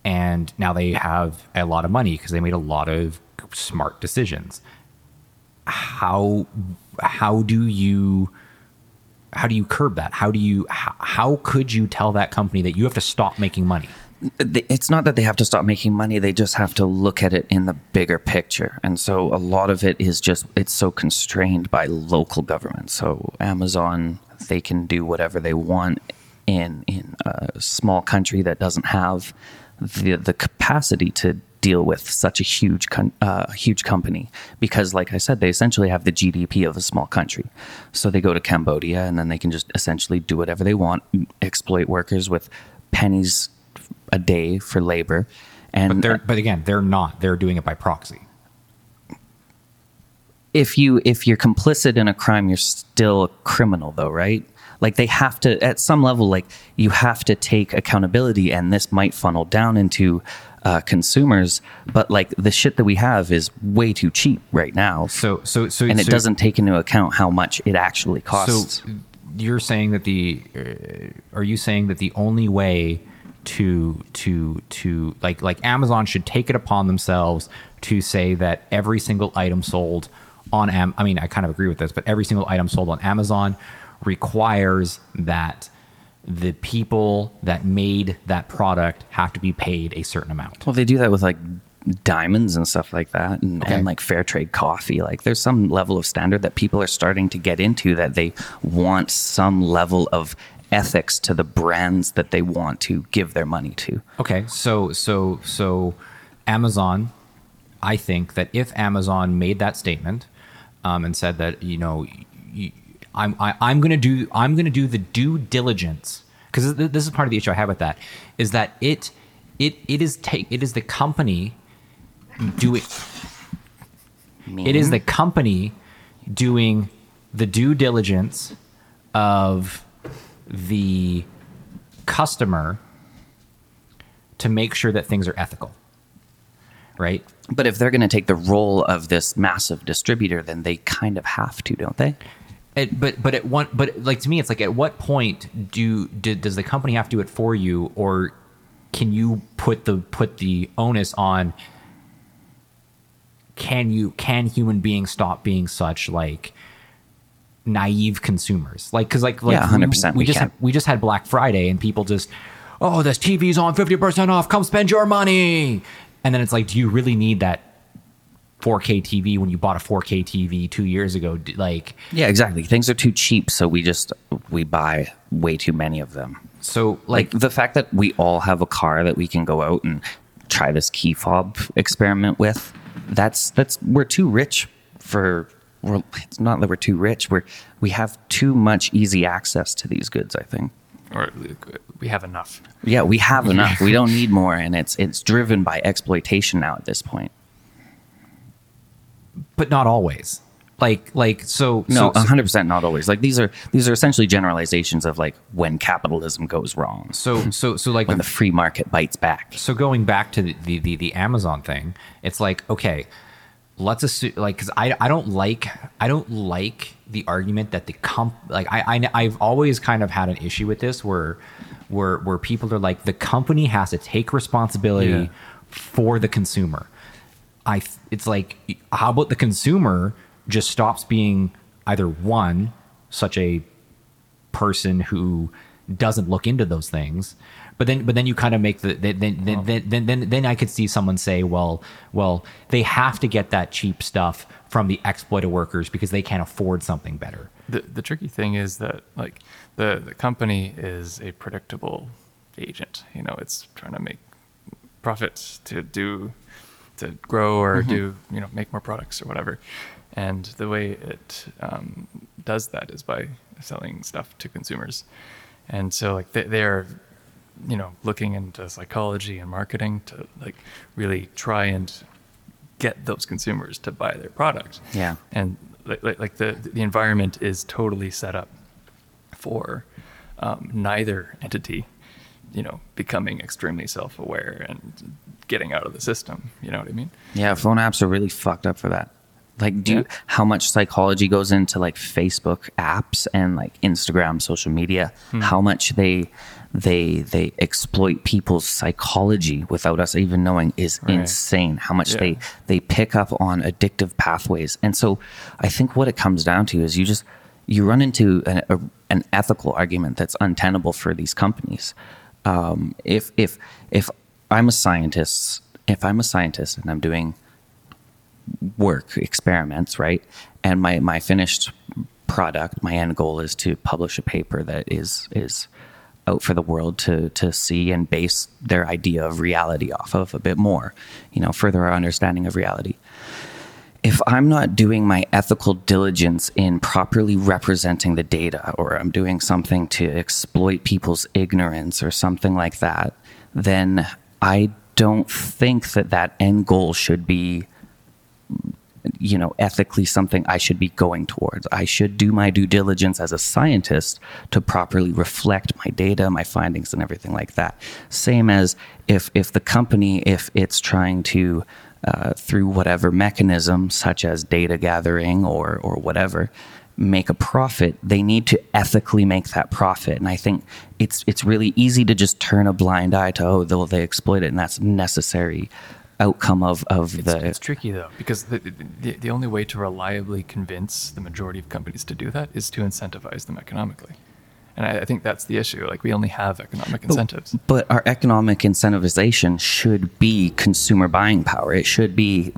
and now they have a lot of money because they made a lot of smart decisions. How how do you how do you curb that? How do you how, how could you tell that company that you have to stop making money it's not that they have to stop making money they just have to look at it in the bigger picture. And so a lot of it is just it's so constrained by local government. So amazon they can do whatever they want in in a small country that doesn't have the the capacity to deal with such a huge uh, huge company. Because like I said they essentially have the GDP of a small country. So they go to Cambodia and then they can just essentially do whatever they want exploit workers with pennies a day for labor and but they're but again they're not they're doing it by proxy if you if you're complicit in a crime, you're still a criminal, though, right? Like they have to at some level, like you have to take accountability, and this might funnel down into uh, consumers. But like the shit that we have is way too cheap right now, So so so and it so- doesn't take into account how much it actually costs. So you're saying that the uh, are you saying that the only way to to to like like Amazon should take it upon themselves to say that every single item sold on Am I mean I kind of agree with this, but every single item sold on Amazon requires that the people that made that product have to be paid a certain amount. Well, they do that with like diamonds and stuff like that, and, Okay. and like fair trade coffee. Like, there's some level of standard that people are starting to get into that they want some level of ethics to the brands that they want to give their money to. Okay, so so so Amazon, I think that if Amazon made that statement um, and said that you know I'm I, I'm gonna do I'm gonna do the due diligence because this is part of the issue I have with that is that it it it is take it is the company doing it is the company doing the due diligence of the customer to make sure that things are ethical. Right? But if they're going to take the role of this massive distributor, then they kind of have to, don't they? It, but but at one but like to me it's like at what point do, do does the company have to do it for you or can you put the put the onus on can you can human beings stop being such like naive consumers. Like because like, like Yeah, 100% we, we just had, we just had black friday and people just oh this tv's on 50% off. Come spend your money. And then it's like do you really need that 4k tv when you bought a 4k tv two years ago? Like Yeah, exactly. Things are too cheap, so we just we buy way too many of them. so like like the fact that we all have a car that we can go out and try this key fob experiment with that's that's we're too rich for we're, it's not that we're too rich we're we have too much easy access to these goods i think. Or we have enough. yeah we have enough. We don't need more and it's it's driven by exploitation now at this point. But not always. Like like so no so, 100% not always. Like these are these are essentially generalizations of like when capitalism goes wrong. So so so like when the free market bites back. so going back to the, the the the Amazon thing, it's like okay, let's assume like because I I don't like I don't like the argument that the comp like I, I I've always kind of had an issue with this where where where people are like the company has to take responsibility Yeah. for the consumer. I it's like how about the consumer just stops being either one such a person who doesn't look into those things but then but then you kind of make the then then then, then then then then I could see someone say well well they have to get that cheap stuff from the exploited workers because they can't afford something better The the tricky thing is that like the the company is a predictable agent. You know, it's trying to make profits to do to grow or do you know make more products or whatever. And the way it um, does that is by selling stuff to consumers. And so like they, they're you know looking into psychology and marketing to like really try and get those consumers to buy their product Yeah. and like, like, the the environment is totally set up for um, neither entity you know becoming extremely self-aware and getting out of the system you know what i mean Yeah, phone apps are really fucked up for that. Like, do you, Yeah. how much psychology goes into like Facebook apps and like Instagram, social media? Hmm. How much they they they exploit people's psychology without us even knowing is Right. insane. How much Yeah. they they pick up on addictive pathways, and so I think what it comes down to is you just you run into an, a, an ethical argument that's untenable for these companies. Um, if if if I'm a scientist, if I'm a scientist and I'm doing work experiments right and my my finished product my end goal is to publish a paper that is is out for the world to to see and base their idea of reality off of a bit more you know further our understanding of reality. If I'm not doing my ethical diligence in properly representing the data, or I'm doing something to exploit people's ignorance or something like that, then I don't think that that end goal should be you know ethically something I should be going towards. I should do my due diligence as a scientist to properly reflect my data, my findings, and everything like that. Same as if if the company if it's trying to uh, through whatever mechanism, such as data gathering or or whatever, make a profit, they need to ethically make that profit. And I think it's it's really easy to just turn a blind eye to oh they'll they exploit it, and that's necessary outcome of of It's, the it's tricky though because the, the the only way to reliably convince the majority of companies to do that is to incentivize them economically, and I, I think that's the issue. Like we only have economic incentives. But our economic incentivization should be consumer buying power. It should be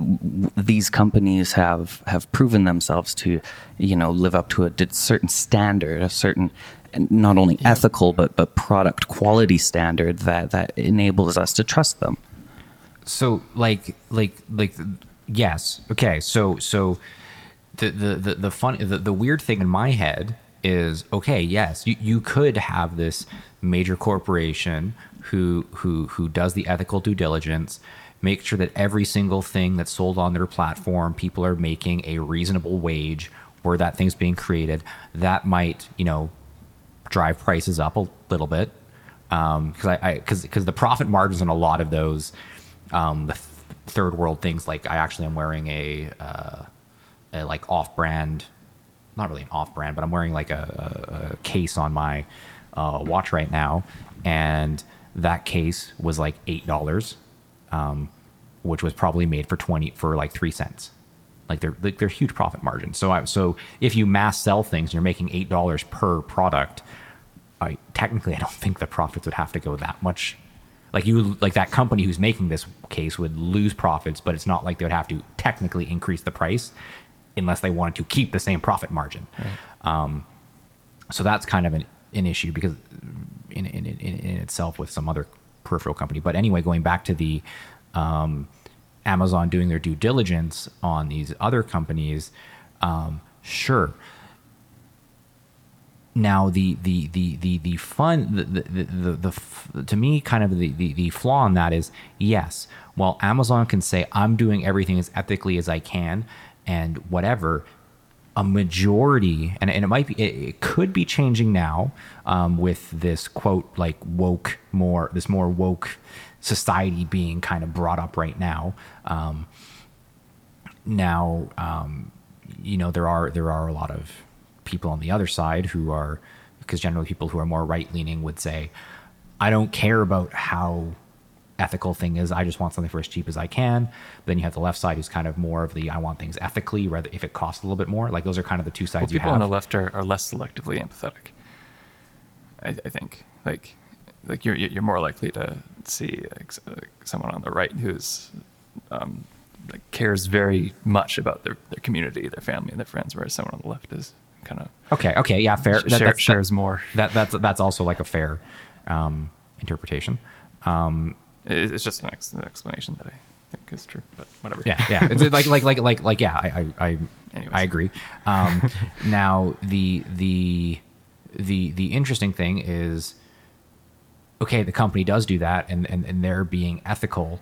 these companies have have proven themselves to, you know, live up to a certain standard, a certain not only ethical but but product quality standard that that enables us to trust them. So like like like yes. Okay so so the the the, the fun the, the weird thing in my head is okay yes you, you could have this major corporation who who who does the ethical due diligence make sure that every single thing that's sold on their platform people are making a reasonable wage where that thing's being created. That might you know drive prices up a little bit um, because I because because the profit margins on a lot of those um, the th- third world things like I actually am wearing a, uh, a like off brand, not really an off brand, but I'm wearing like a, a, a case on my uh, watch right now, and that case was like eight dollars, um, which was probably made for twenty for like three cents. Like they're like they're huge profit margins. So I, so if you mass sell things, and you're making eight dollars per product. I technically I don't think the profits would have to go that much. Like you like that company who's making this case would lose profits, but it's not like they would have to technically increase the price unless they wanted to keep the same profit margin. Um, so that's kind of an, an issue because in, in, in, in itself with some other peripheral company. But anyway, going back to the um, Amazon doing their due diligence on these other companies, um, sure. Now the the the the the fun the the the, the, the to me kind of the, the the flaw in that is yes, while Amazon can say I'm doing everything as ethically as I can and whatever, a majority and, and it might be it, it could be changing now um, with this quote like woke more this more woke society being kind of brought up right now. Um, now um, you know there are there are a lot of people on the other side who are because generally people who are more right leaning would say i don't care about how ethical thing is i just want something for as cheap as i can. Then you have the left side who's kind of more of the i want things ethically rather if it costs a little bit more. Like those are kind of the two Well, sides you people have. on the left are, are less selectively empathetic. I, I think. Like like you're you're more likely to see like someone on the right who's um, like cares very much about their, their community, their family, and their friends, whereas someone on the left is kind of okay okay yeah fair Sh- share- shares more. that that's that's also like a fair um, interpretation um, it's just an, ex- an explanation that I think is true, but whatever. Yeah, yeah. It's like like like like like yeah. I I I, I agree. Um, now the the the the interesting thing is, okay, the company does do that, and and, and they're being ethical.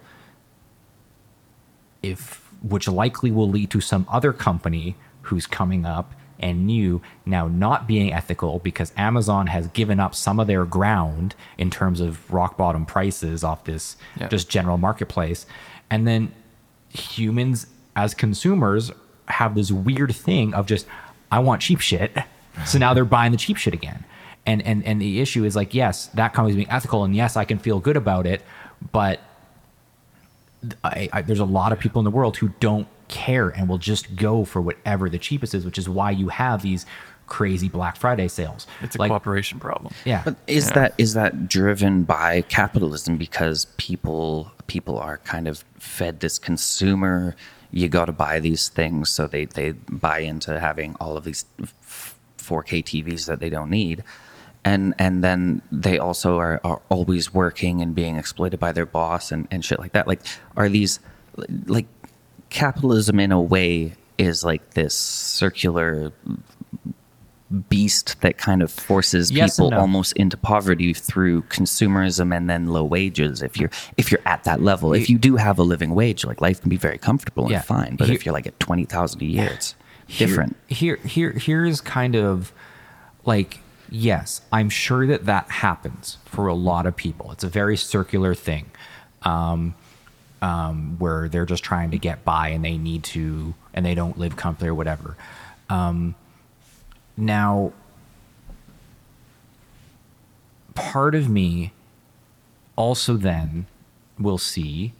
If which likely will lead to some other company who's coming up and new now not being ethical because Amazon has given up some of their ground in terms of rock bottom prices off this Yeah. just general marketplace. And then humans as consumers have this weird thing of just I want cheap shit. So now they're buying the cheap shit again. And and and the issue is like yes, that company's being ethical and yes, I can feel good about it, but I, I, there's a lot of people in the world who don't care and will just go for whatever the cheapest is, which is why you have these crazy Black Friday sales. It's a like, cooperation problem. yeah, But is Yeah. that is that driven by capitalism because people people are kind of fed this consumer you got to buy these things so they they buy into having all of these 4K TVs that they don't need and and then they also are, are always working and being exploited by their boss and, and shit like that like are these like capitalism in a way is like this circular beast that kind of forces Yes people no. almost into poverty through consumerism and then low wages. If you're if you're at that level, if you do have a living wage, like life can be very comfortable and Yeah. fine. But Here- if you're like at twenty thousand a year, it's Here- different. Here, here, here's kind of like yes, I'm sure that that happens for a lot of people. It's a very circular thing, um, um, where they're just trying to get by and they need to, and they don't live comfortably or whatever. Um, now, part of me also then will see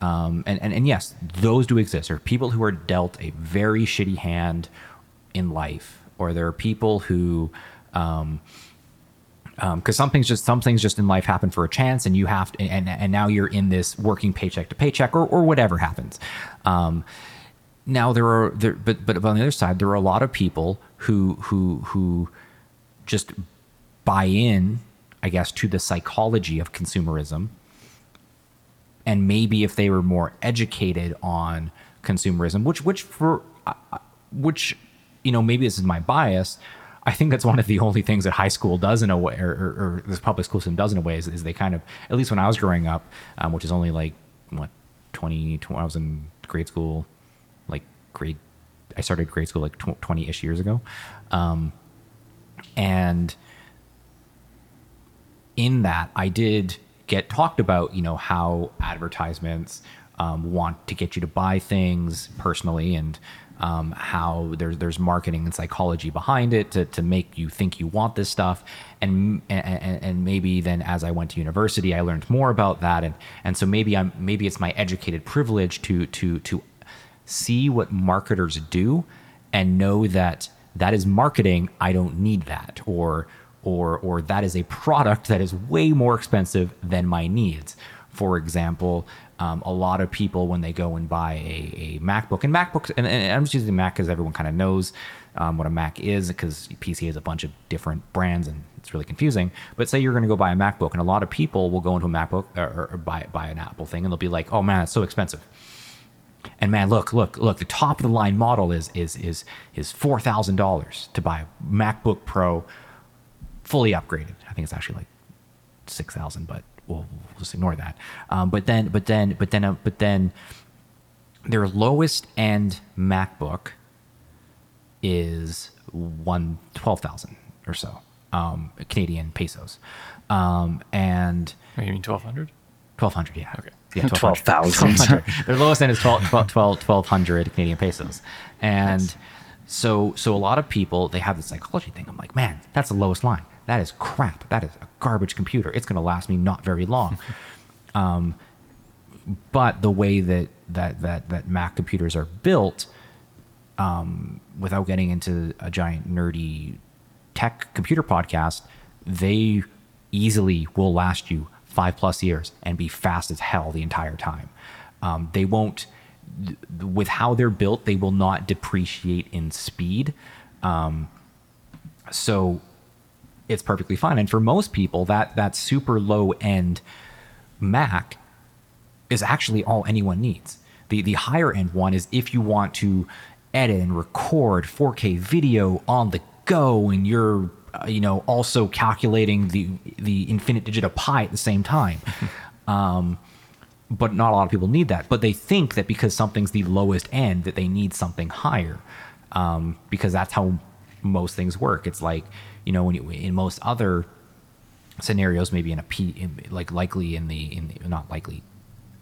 um, and, and and yes those do exist there are people who are dealt a very shitty hand in life or there are people who um because some things just some things just in life happen for a chance and you have to and and now you're in this working paycheck to paycheck or, or whatever happens. Um now there are there but but on the other side there are a lot of people who who who just buy in i guess to the psychology of consumerism. And maybe if they were more educated on consumerism which which for uh, which you know maybe this is my bias i think that's one of the only things that high school does in a way or, or, or this public school system does in a way is, is they kind of at least when i was growing up um, which is only like what 20, 20 i was in grade school like grade i started grade school like 20-ish years ago. Um, and in that I did get talked about, you know, how advertisements um, want to get you to buy things personally and um, how there's there's marketing and psychology behind it to, to make you think you want this stuff. And, and and maybe then as I went to university I learned more about that. And and so maybe I'm maybe it's my educated privilege to to to see what marketers do and know that that is marketing. I don't need that. Or or or that is a product that is way more expensive than my needs. For example um, a lot of people when they go and buy a, a macbook and macbooks and, and i'm just using mac because everyone kind of knows um, what a mac is because pc has a bunch of different brands and it's really confusing but say you're going to go buy a macbook and a lot of people will go into a macbook or, or buy, buy an apple thing and they'll be like oh man it's so expensive and man, look, look, look! The top of the line model is is is is four thousand dollars to buy a MacBook Pro, fully upgraded. I think it's actually like six thousand, but we'll, we'll just ignore that. Um, but then, but then, but then, uh, but then, their lowest end MacBook is one twelve thousand or so um, Canadian pesos, um, and Oh, you mean 1200? 1200 yeah Okay. yeah 12,000. 1200 their lowest end is 12, 12, 12 1200 canadian pesos and so so a lot of people they have this psychology thing i'm like man that's the lowest line that is crap that is a garbage computer it's going to last me not very long um, but the way that that that that mac computers are built um, without getting into a giant nerdy tech computer podcast, they easily will last you five plus years and be fast as hell the entire time. Um, they won't, th- with how they're built, they will not depreciate in speed. Um, so it's perfectly fine. And for most people, that that super low end Mac is actually all anyone needs. The the higher end one is if you want to edit and record 4K video on the go and you're uh, you know also calculating the the infinite digit of pi at the same time. um, but not a lot of people need that. But they think that because something's the lowest end, that they need something higher, um, because that's how most things work. It's like you know when you, in most other scenarios, maybe in a P, like likely in the in the not likely,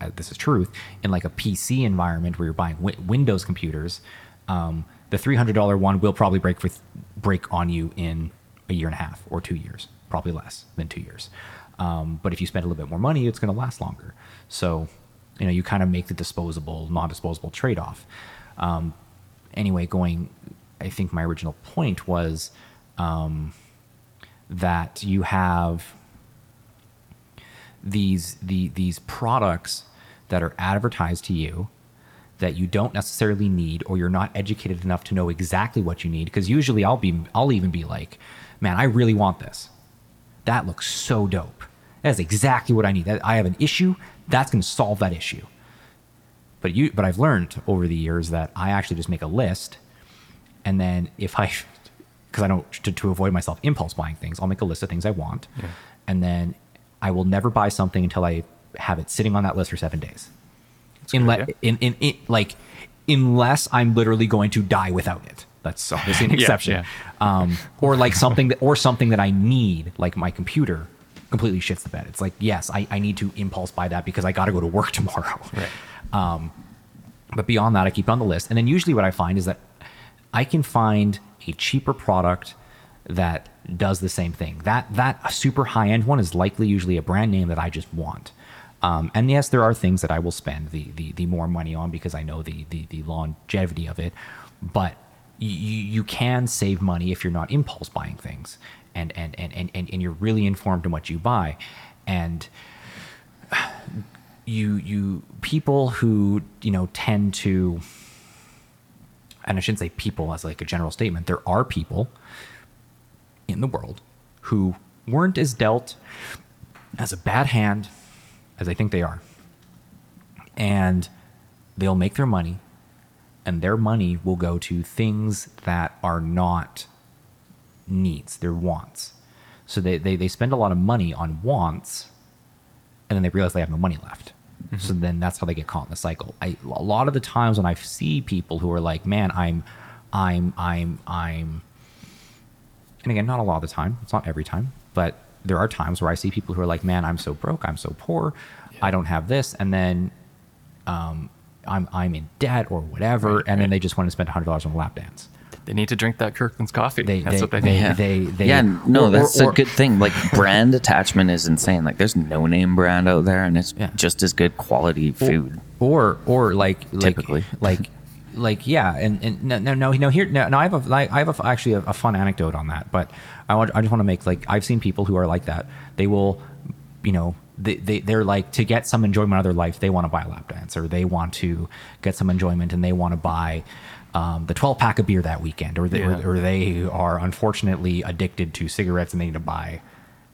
uh, this is truth in like a PC environment where you're buying wi- Windows computers, um, the three hundred dollar one will probably break for break on you in a year and a half or two years, probably less than two years. Um, but if you spend a little bit more money, it's going to last longer. So, you know, you kind of make the disposable, non-disposable trade-off. Um, anyway, going, I think my original point was um, that you have these the these products that are advertised to you that you don't necessarily need or you're not educated enough to know exactly what you need. Because usually I'll be I'll even be like man I really want this. That looks so dope. That's exactly what I need. I have an issue. That's going to solve that issue. But you but I've learned over the years that I actually just make a list and then if I because I don't to, to avoid myself impulse buying things. I'll make a list of things I want, and then I will never buy something until I have it sitting on that list for seven days. good Unless in, in, in like unless I'm literally going to die without it. That's obviously an Yeah, exception. yeah. Um, or like something that or something that I need, like my computer, completely shits the bed. It's like yes, I, I need to impulse buy that because I got to go to work tomorrow. Right. Um, but beyond that, I keep it on the list. And then usually what I find is that I can find a cheaper product that does the same thing. That that super high end one is likely usually a brand name that I just want. Um, and yes, there are things that I will spend the the, the more money on because I know the, the the longevity of it. But you, you can save money if you're not impulse buying things, and and, and, and and and you're really informed in what you buy, and you you people who you know tend to and I shouldn't say people as like a general statement. There are people in the world who weren't as dealt as a bad hand as I think they are. And they'll make their money, and their money will go to things that are not needs, they're wants. So they, they, they spend a lot of money on wants, and then they realize they have no money left. So then that's how they get caught in the cycle. I, a lot of the times when I see people who are like, man, I'm, I'm, I'm, I'm, and again, not a lot of the time. It's not every time, but there are times where I see people who are like, man, I'm so broke. I'm so poor. I don't have this. And then, um, I'm, I'm in debt or whatever. Right, and then they just want to spend hundred dollars on a lap dance. They need to drink that Kirkland's coffee. They- That's they- what they they- need. yeah. they- they- yeah, no, or- that's or- a good thing. Like brand attachment is insane. Like there's no name brand out there, and it's Yeah. just as good quality food. or or like like Typically. like like yeah and and no no no, no here no, no I have a like, I have a, actually a, a fun anecdote on that but I want I just want to make like I've seen people who are like that they will you know they, they they're like to get some enjoyment out of their life they want to buy a lap dance or they want to get some enjoyment and they want to buy um, the 12 pack of beer that weekend or they, Yeah. or, or they are unfortunately addicted to cigarettes and they need to buy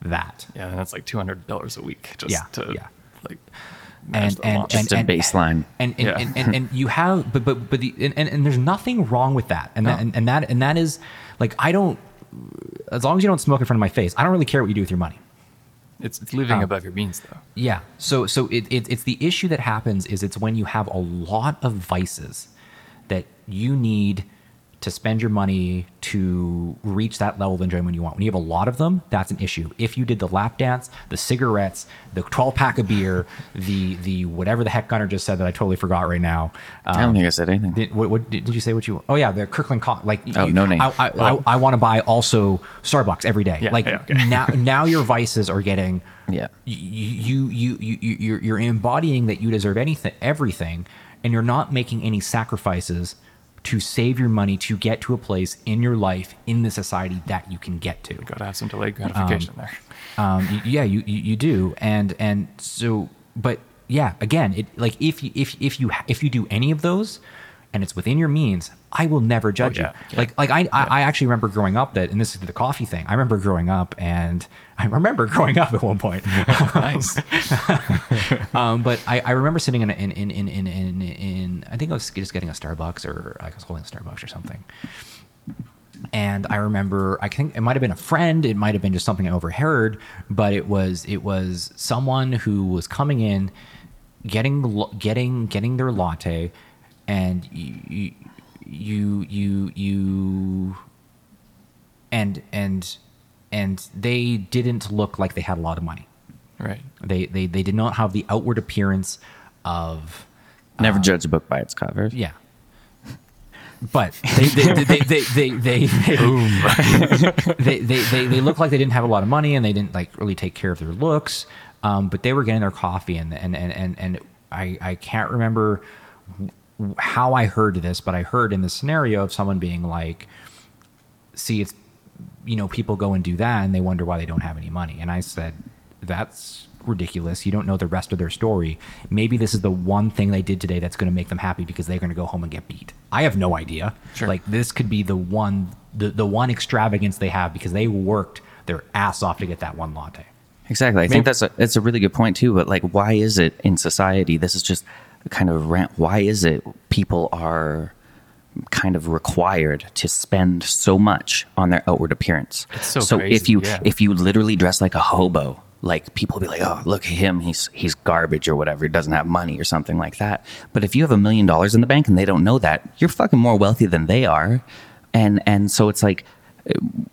that yeah, and that's like two hundred dollars a week just Yeah, to yeah. like manage and the and, launch. and Just a baseline. and and, Yeah. and, and, and you have but but but the and, and, and there's nothing wrong with that and that and, and that and that is like I don't as long as you don't smoke in front of my face I don't really care what you do with your money it's, it's living um, above your means though. yeah so so it, it it's the issue that happens is it's when you have a lot of vices that you need to spend your money to reach that level of enjoyment you want. When you have a lot of them, that's an issue. If you did the lap dance, the cigarettes, the 12 pack of beer, the the whatever the heck Gunner just said that I totally forgot right now. I don't um, think I said anything. did, what, what did, you say? What you? Oh yeah, the Kirkland co- like. Oh, you- no name. I, I, I, I want to buy also Starbucks every day. Yeah, like yeah, okay. now, now your vices are getting. Yeah. You you you you you're, you're embodying that you deserve anything, everything, and you're not making any sacrifices to save your money to get to a place in your life in the society that you can get to. You Got to have some delayed gratification there. Um, yeah, you, you you do, and and so, but yeah, again, it like if you if if you if you do any of those, and it's within your means, I will never judge yeah, you. yeah. Like like I, I I actually remember growing up that, and this is the coffee thing. I remember growing up, and I remember growing up at one point. nice. Um, but I, I remember sitting in, a- in, in, in, in, in, in, I think I was just getting a Starbucks or I was holding a Starbucks or something. And I remember, I think it might have been a friend, it might have been just something I overheard, but it was, it was someone who was coming in, getting, getting, getting their latte and you, you, you, you, and, and, and they didn't look like they had a lot of money. Right. They, they they did not have the outward appearance of Never judge a book by its cover. yeah. But they they they they they they, they, they, they, they look like they didn't have a lot of money and they didn't like really take care of their looks. Um, but they were getting their coffee and and and and, and I I can't remember w- how I heard this, but I heard in the scenario of someone being like, "See, it's you know people go and do that and they wonder why they don't have any money." And I said, "That's ridiculous. You don't know the rest of their story. Maybe this is the one thing they did today that's going to make them happy because they're going to go home and get beat. I have no idea. Sure. Like this could be the one the, the one extravagance they have because they worked their ass off to get that one latte. Exactly. I Maybe- think that's a that's a really good point too. But like, why is it in society? This is just kind of rant. Why is it people are kind of required to spend so much on their outward appearance. It's so if crazy, you yeah. if you literally dress like a hobo, like people will be like, "Oh, look at him, he's he's garbage or whatever, he doesn't have money or something like that." But if you have a million dollars in the bank and they don't know that, you're fucking more wealthy than they are. And and so it's like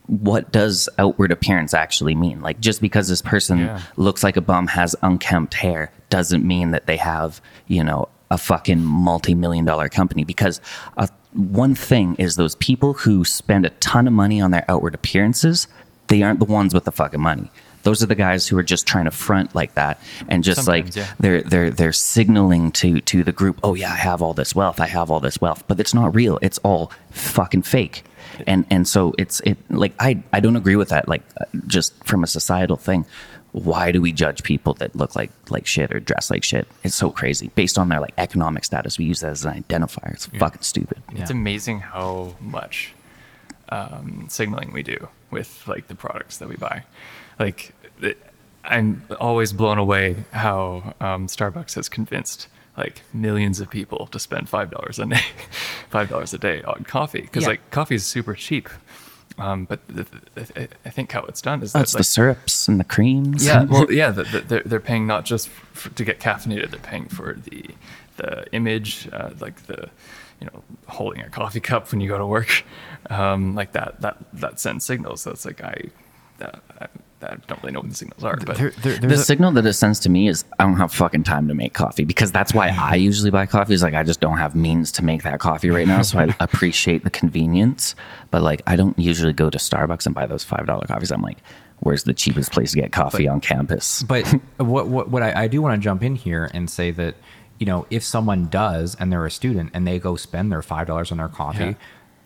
what does outward appearance actually mean? Like just because this person Yeah. looks like a bum, has unkempt hair, doesn't mean that they have, you know, a fucking multi-million dollar company. Because uh, one thing is those people who spend a ton of money on their outward appearances, they aren't the ones with the fucking money. Those are the guys who are just trying to front like that and just Sometimes, like yeah. they're they're they're signaling to to the group, oh yeah, I have all this wealth, I have all this wealth, but it's not real. It's all fucking fake. And and so it's it like I I don't agree with that. Like uh, just from a societal thing, why do we judge people that look like like shit or dress like shit? It's so crazy based on their like economic status. We use that as an identifier. It's fucking stupid. It's Yeah. amazing how much um, signaling we do with like the products that we buy. Like, it, I'm always blown away how um, Starbucks has convinced like millions of people to spend five dollars a day, five dollars a day on coffee because Yeah. like coffee is super cheap. Um, but the, the, I think how it's done is That's that the like, syrups and the creams. yeah, well, yeah, the, the, they're, they're paying not just for, to get caffeinated; they're paying for the the image, uh, like the you know holding a coffee cup when you go to work, um, like that that that sends signals. It's like I, that, I, I don't really know what the signals are, but There, there, the a- signal that it sends to me is I don't have fucking time to make coffee because that's why I usually buy coffee. Is like I just don't have means to make that coffee right now, so I appreciate the convenience. But like I don't usually go to Starbucks and buy those five dollar coffees. I'm like, where's the cheapest place to get coffee on campus? but what what, what I, I do want to jump in here and say that you know if someone does and they're a student and they go spend their five dollars on their coffee, Yeah.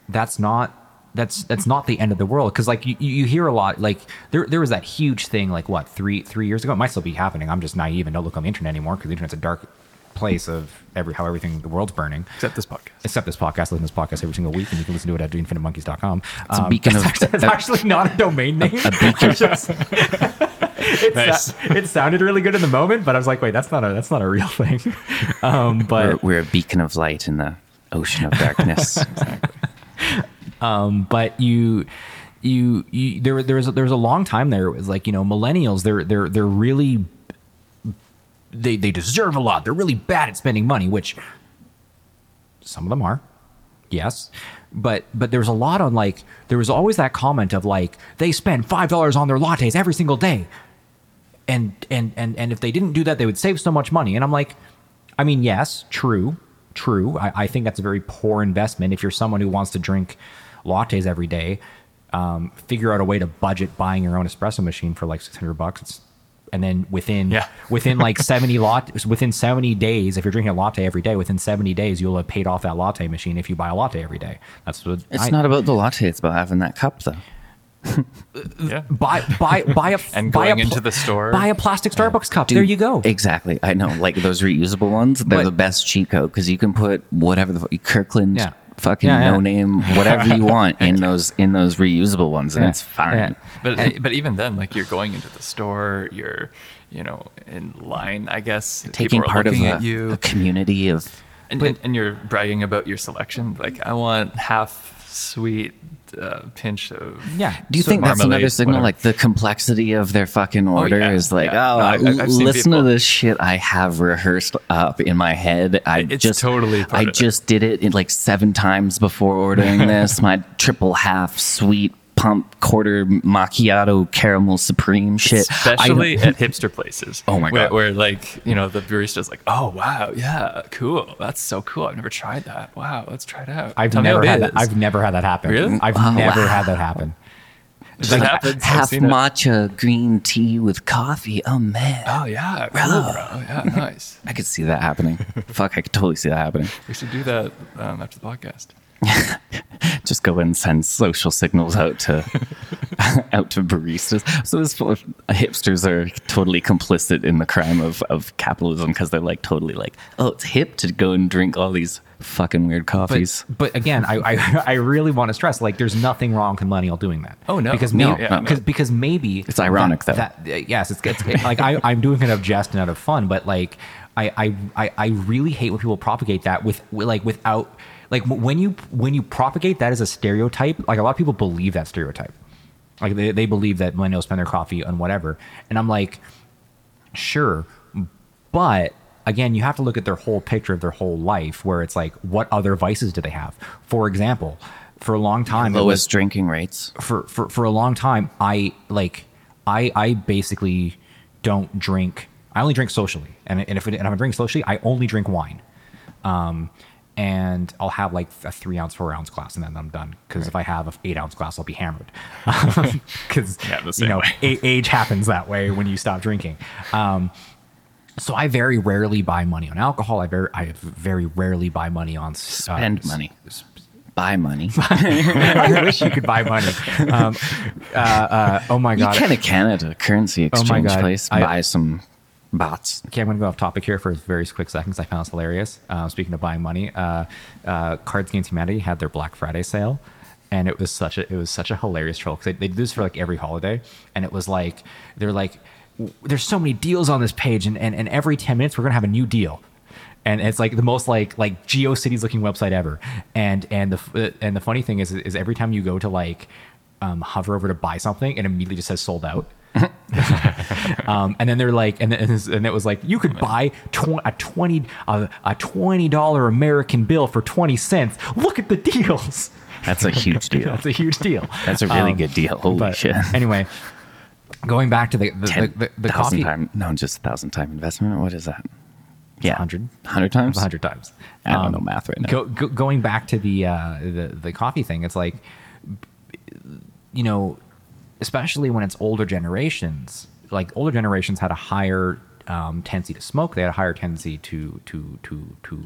that's not that's that's not the end of the world because like you, you hear a lot like there there was that huge thing like what three three years ago it might still be happening I'm just naive and don't look on the internet anymore because the internet's a dark place of every how everything the world's burning except this podcast. except this podcast. Listen to this podcast every single week, and you can listen to it at infinitemonkeys.com. It's a beacon of- It's actually not a domain name. A beacon. Just- it, Nice. sa- it sounded really good in the moment, but I was like, wait, that's not a that's not a real thing. Um, We're, but we're a beacon of light in the ocean of darkness. um, but you. You, you there there was a, there was a long time there. It was like you know millennials they're they're they're really they they deserve a lot. They're really bad at spending money which some of them are yes. But but there was a lot on like there was always that comment of like they spend five dollars on their lattes every single day. And and and and if they didn't do that they would save so much money. And i'm like i mean yes true true. I, I think that's a very poor investment if you're someone who wants to drink lattes every day um, figure out a way to budget buying your own espresso machine for like 600 bucks it's, and then within Yeah. within like 70 lot within 70 days if you're drinking a latte every day within 70 days you'll have paid off that latte machine if you buy a latte every day that's what It's I- not about the latte; it's about having that cup, though. Yeah, buy buy buy a And buy going a, into the store. buy a plastic starbucks cup Dude, there you go Exactly. I know. Like those reusable ones, they're But- the best cheat code because you can put whatever the Kirkland Yeah. Fucking Yeah, yeah. no name, whatever you want in those in those reusable ones, and Yeah. it's fine. Yeah. but but even then, like you're going into the store, you're you know in line, I guess. Taking part of looking a, at you. a community of and, and, and you're bragging about your selection. Like I want half sweet uh, pinch of Yeah. Do you think that's another signal? whatever. Like the complexity of their fucking order yeah, is like, yeah. oh, No, I- I've- I've listen to people- this shit I have rehearsed up in my head. I It's just totally part I of it. just did it in like seven times before ordering this. my triple half sweet pump quarter macchiato caramel supreme shit. I- especially at hipster places. Oh my God. Where like you know the barista's like, oh wow, yeah, cool, that's so cool. I've never tried that. Wow, let's try it out. I've Tell never had that. is." I've never had that happen. Really? I've Oh, never wow. had that happen. That happens. I've half seen it. matcha green tea with coffee. Oh man. Oh yeah, cool, bro. Yeah, nice. I could see that happening. Fuck, I could totally see that happening. We should do that um, after the podcast. just go and send social signals out to out to baristas. So this hipsters are totally complicit in the crime of of capitalism because they're like totally like, oh, it's hip to go and drink all these fucking weird coffees. But, but again, I, I I really want to stress like there's nothing wrong with millennial doing that. Oh, no. because No, yeah, no. because maybe It's ironic, that, That, uh, yes, it's, it's like I I'm doing it out of jest and out of fun, but like I I I, really hate when people propagate that with like without like when you when you propagate that as a stereotype, like a lot of people believe that stereotype. Like they, they believe that millennials spend their coffee on whatever. And I'm like, sure. But again, you have to look at their whole picture of their whole life where it's like, what other vices do they have? For example, for a long time, it was- Lowest drinking rates. for, for for a long time i like i i basically don't drink i only drink socially and, and if, it, and if i'm drinking socially i only drink wine um and i'll have like a three ounce four ounce glass and then i'm done because if i have an eight ounce glass i'll be hammered because Yeah, you know a- age happens that way when you stop drinking um so I very rarely buy money on alcohol. I very, I very rarely buy money on uh, Spend money. Buy money. I wish you could buy money. Um, uh, uh, oh my god! you can in Canada currency Oh exchange God. place. I- buy some bots. Okay, I'm going to go off topic here for very quick seconds. I found this hilarious. Uh, speaking of buying money, uh, uh, Cards Against Humanity had their Black Friday sale, and it was such a it was such a hilarious troll because they, they do this for like every holiday, and it was like they're like, there's so many deals on this page, and, and, and every ten minutes we're gonna have a new deal. And it's like the most like like GeoCities looking website ever. And and the and the funny thing is is every time you go to like um, hover over to buy something, it immediately just says sold out. Um, and then they're like, and, and it was like, you could buy tw- a twenty a, a twenty dollar American bill for twenty cents. Look at the deals. That's a huge deal. That's a huge deal. That's a really Um, good deal. Holy shit. Anyway, going back to the the, Ten the, the, the thousand coffee, time. No, just a thousand time investment. What is that? Yeah, 100. Hundred times. hundred times. I don't Um, know math right now. Go, go, going back to the, uh, the the coffee thing, it's like, you know, especially when it's older generations. Like older generations had a higher um, tendency to smoke. They had a higher tendency to to to to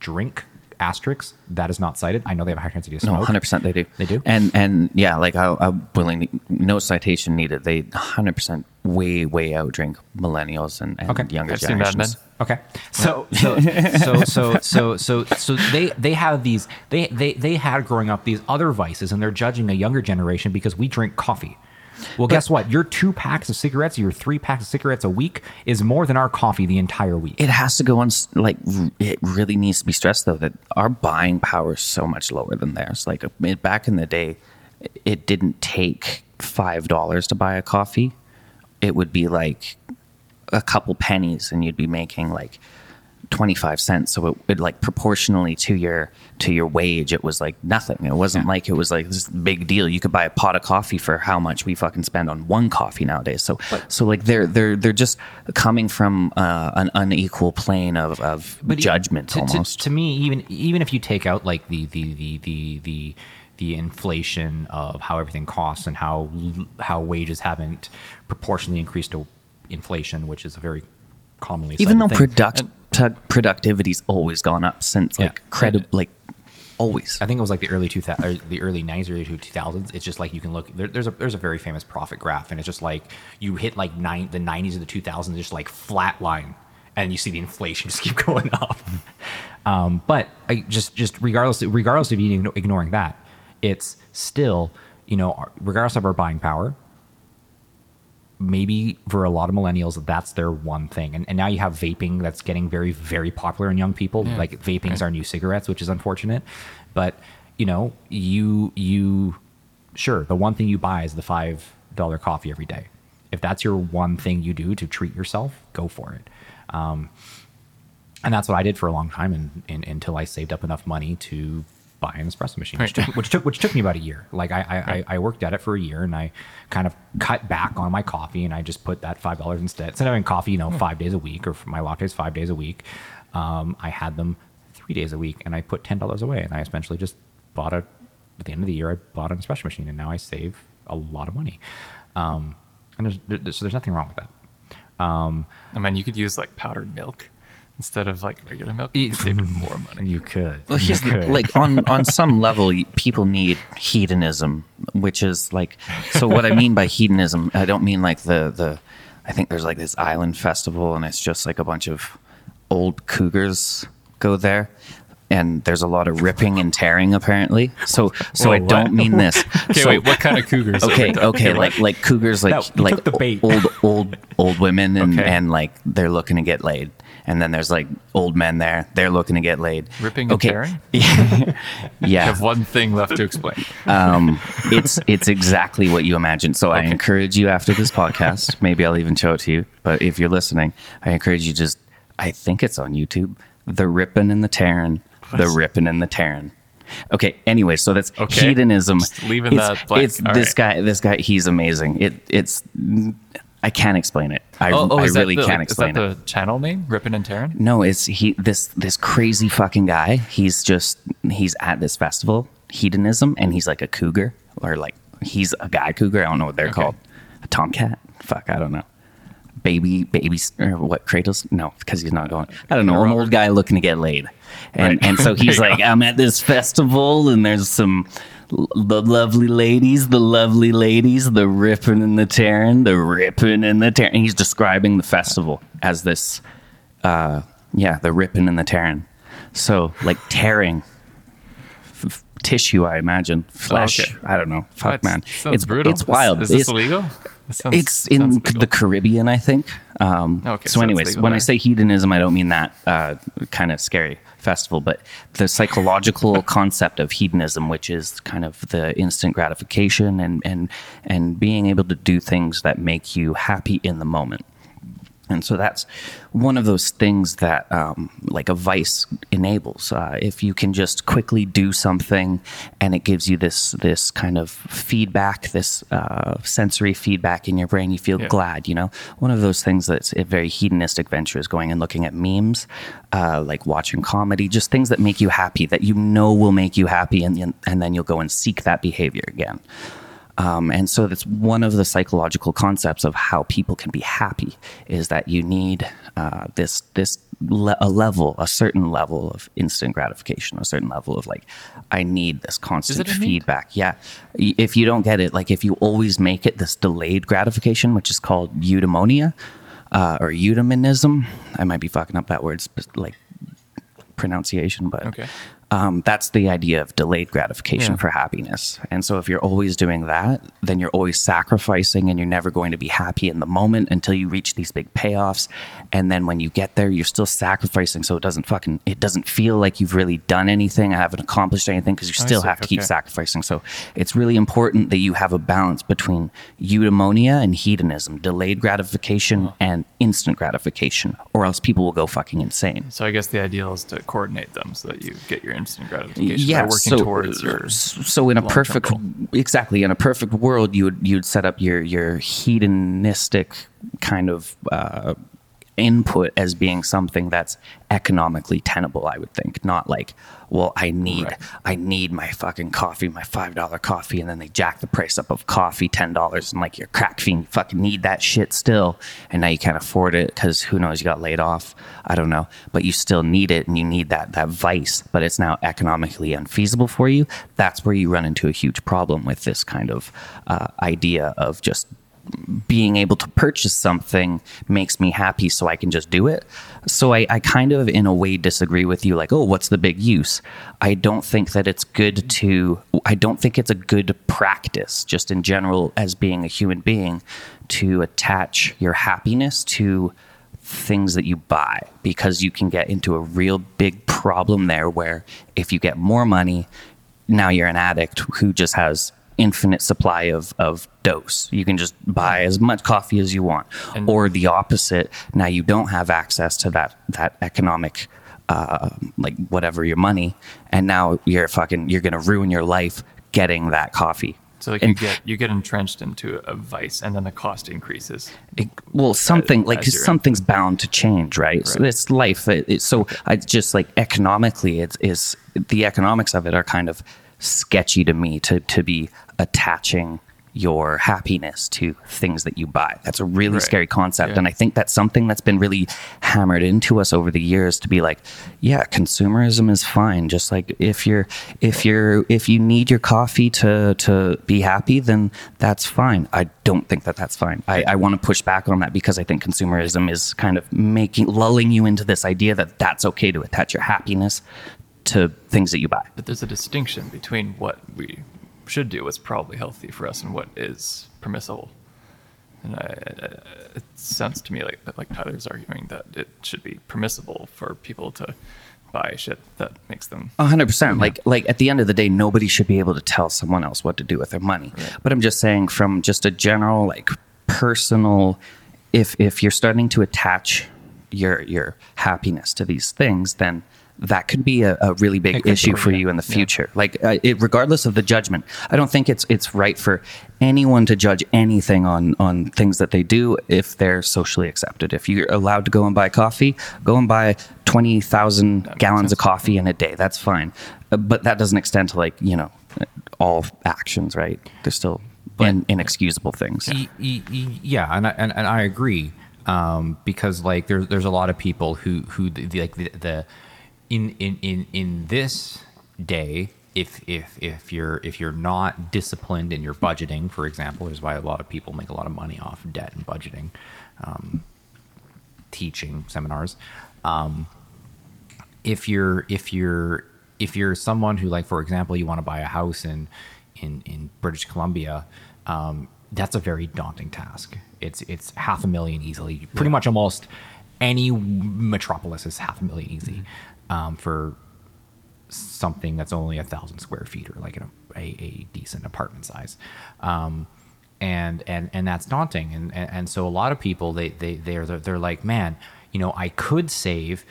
drink. Asterisks that is not cited. I know they have a higher tendency to smoke. No, hundred percent they do. They do? And and yeah, like I, I'm willing. No citation needed. They hundred percent way way outdrink millennials and, and Okay. younger I've seen generations. Okay. So so so so so so so they they have these they they they had growing up these other vices and they're judging a younger generation because we drink coffee. Well, guess what? Your two packs of cigarettes, your three packs of cigarettes a week is more than our coffee the entire week. It has to go on. Like it really needs to be stressed though that our buying power is so much lower than theirs. Like uh, back in the day, it didn't take five dollars to buy a coffee. It would be like a couple pennies, and you'd be making like twenty five cents. So it, it like proportionally to your to your wage, it was like nothing. It wasn't like it was like this big deal. You could buy a pot of coffee for how much we fucking spend on one coffee nowadays. So so like they're they're they're just coming from uh, an unequal plane of of But judgment to, to- almost. To, me, even even if you take out like the the the the the the inflation of how everything costs and how how wages haven't proportionally increased to inflation, which is a very commonly Even though cited thing. product tu- productivity's always gone up since Yeah. like credit like always. I think it was like the early two thousand, the early nineties, early two thousands. It's just like you can look. There, there's a there's a very famous profit graph, and it's just like you hit like nine the nineties or the two thousands, just like flat line, and you see the inflation just keep going up. um, but I just just regardless regardless of you ignoring that, it's still you know regardless of our buying power. Maybe for a lot of millennials, that's their one thing, and, and now you have vaping that's getting very, very popular in young people. Like vaping is our new cigarettes, which is unfortunate. But you know, you you sure the one thing you buy is the five dollar coffee every day. If that's your one thing you do to treat yourself, go for it. Um, and that's what I did for a long time, and, and, until I saved up enough money to buy an espresso machine, which, took, which took which took me about a year. Like I I, I I worked at it for a year, and I kind of cut back on my coffee, and I just put that five dollars instead. Instead of having coffee, you know, five days a week, or my lattes five days a week, um, I had them three days a week, and I put ten dollars away, and I essentially just bought a. At the end of the year, I bought an espresso machine, and now I save a lot of money. Um, and there's, there, so there's nothing wrong with that. I mean, you could use like powdered milk instead of like regular milk. You could save more money. You could. Well, You here's the, like on on some level, people need hedonism, which is like. So what I mean by hedonism, I don't mean like the the. I think there's like this island festival, and it's just like a bunch of old cougars go there, and there's a lot of ripping and tearing apparently. So so I don't what? mean this. Okay, So- wait, what kind of cougars? okay okay about? like like cougars like No, like took the bait. old old old women and Okay. and like they're looking to get laid and then there's like old men there. They're looking to get laid. Ripping and okay. tearing? yeah. I have one thing left to explain. Um, it's it's exactly what you imagine. So I encourage you after this podcast. maybe I'll even show it to you. But if you're listening, I encourage you just. I think it's on YouTube. The ripping and the tearing. The ripping and the tearing. Okay. Anyway, so that's Okay. hedonism. Just leaving it's, that blank. It's All this right. guy. This guy. He's amazing. It. It's. I can't explain it. I, oh, oh, I Oh, is that really the- can't explain Is it. that the channel name? Rippin' and Tearing? No, it's he this this crazy fucking guy. He's just he's at this festival, hedonism, and he's like a cougar or like he's a guy cougar. I don't know what they're Okay. called. A tomcat? Fuck, I don't know. Baby, baby, or what? Kratos? No, because he's not going. I don't know. An old guy looking to get laid, and Right. and so he's like. I'm at this festival, and there's some the lovely ladies, the lovely ladies, the ripping and the tearing, the ripping and the tearing. He's describing the festival as this uh, yeah, the ripping and the tearing. So like tearing f- f- tissue, I imagine flesh. okay. I don't know. Fuck, That's- man, it's brutal. It's wild. Is, is this it's, illegal? Sounds- it's in legal. the Caribbean, I think. Um, Okay, so, anyways, when I say hedonism, I don't mean that uh, kind of scary festival, but the psychological concept of hedonism, which is kind of the instant gratification and and and being able to do things that make you happy in the moment. And so that's one of those things that, um, like a vice, enables. Uh, if you can just quickly do something, and it gives you this this kind of feedback, this uh, sensory feedback in your brain, you feel Yeah. glad. You know, one of those things that's a very hedonistic venture is going and looking at memes, uh, like watching comedy, just things that make you happy, that you know will make you happy, and and then you'll go and seek that behavior again. Um, and so that's one of the psychological concepts of how people can be happy is that you need uh, this this le- a level, a certain level of instant gratification, a certain level of like, I need this constant a need? feedback. Yeah, if you don't get it, like if you always make it this delayed gratification, which is called eudaimonia uh, or eudaimism, I might be fucking up that word, sp- like pronunciation, but Okay. Um, that's the idea of delayed gratification Yeah. for happiness. And so if you're always doing that, then you're always sacrificing and you're never going to be happy in the moment until you reach these big payoffs. And then when you get there, you're still sacrificing. So it doesn't fucking, it doesn't feel like you've really done anything. I haven't accomplished anything because you still have to keep sacrificing. So it's really important that you have a balance between eudaimonia and hedonism, delayed gratification and instant gratification, or else people will go fucking insane. So I guess the ideal is to coordinate them so that you get your instant gratification yeah, working so, towards your. so in a perfect goal. exactly in a perfect world you would you'd set up your your hedonistic kind of uh, input as being something that's economically tenable i would think. Not like well i need Right. i need my fucking coffee my five dollar coffee and then they jack the price up of coffee ten dollars. And like you're crack fiend. You fucking need that shit still. And now you can't afford it because who knows you got laid off. I don't know. But you still need it and you need that that vice. But it's now economically unfeasible for you. That's where you run into a huge problem with this kind of uh, idea of just being able to purchase something makes me happy so I can just do it. So I, I kind of, in a way, disagree with you like, oh, what's the big use? I don't think that it's good to, I don't think it's a good practice, just in general, as being a human being, to attach your happiness to things that you buy because you can get into a real big problem there where if you get more money, now you're an addict who just has infinite supply of, of dose. You can just buy as much coffee as you want. And- or the opposite, now you don't have access to that that economic uh, like whatever your money and now you're fucking you're gonna ruin your life getting that coffee. So like And- you get you get entrenched into a vice, and then the cost increases. it, well something like as you're in. something's bound to change right, so it's life it, it- so i just like economically it's is the economics of it are kind of sketchy to me to to be attaching your happiness to things that you buy that's a really Right. scary concept Yeah. and i think that's something that's been really hammered into us over the years to be like yeah consumerism is fine just like if you're if you're if you need your coffee to to be happy then that's fine i don't think that that's fine i, I want to push back on that because i think consumerism is kind of making lulling you into this idea that that's okay to attach your happiness to things that you buy But there's a distinction between what we should do, what's probably healthy for us, and what is permissible. And I, it sounds to me like like Tyler's arguing that it should be permissible for people to buy shit that makes them. A hundred percent. Like, like at the end of the day, nobody should be able to tell someone else what to do with their money. Right. But I'm just saying, from just a general, like, personal, if if you're starting to attach your your happiness to these things, then that could be a, a really big issue for you in the Yeah. future. Like, uh, it, regardless of the judgment, I don't think it's it's right for anyone to judge anything on on things that they do if they're socially accepted. If you're allowed to go and buy coffee, go and buy twenty thousand gallons of coffee in a day. That's fine, Uh, but that doesn't extend to like you know all actions. Right? There's still in, inexcusable things. Yeah, and I, and, and I agree um, because like there's there's a lot of people who who the, like the, the in in in in this day if if if you're if you're not disciplined in your budgeting, for example, is why a lot of people make a lot of money off debt and budgeting, um, teaching seminars. Um, if you're if you're if you're someone who like for example you want to buy a house in in in British Columbia um, that's a very daunting task. It's it's half a million easily pretty much almost any metropolis is half a million easy um, for something that's only a thousand square feet or like a, a, a decent apartment size. Um, and and and that's daunting. And, and and so a lot of people they they they're they're like man you know I could save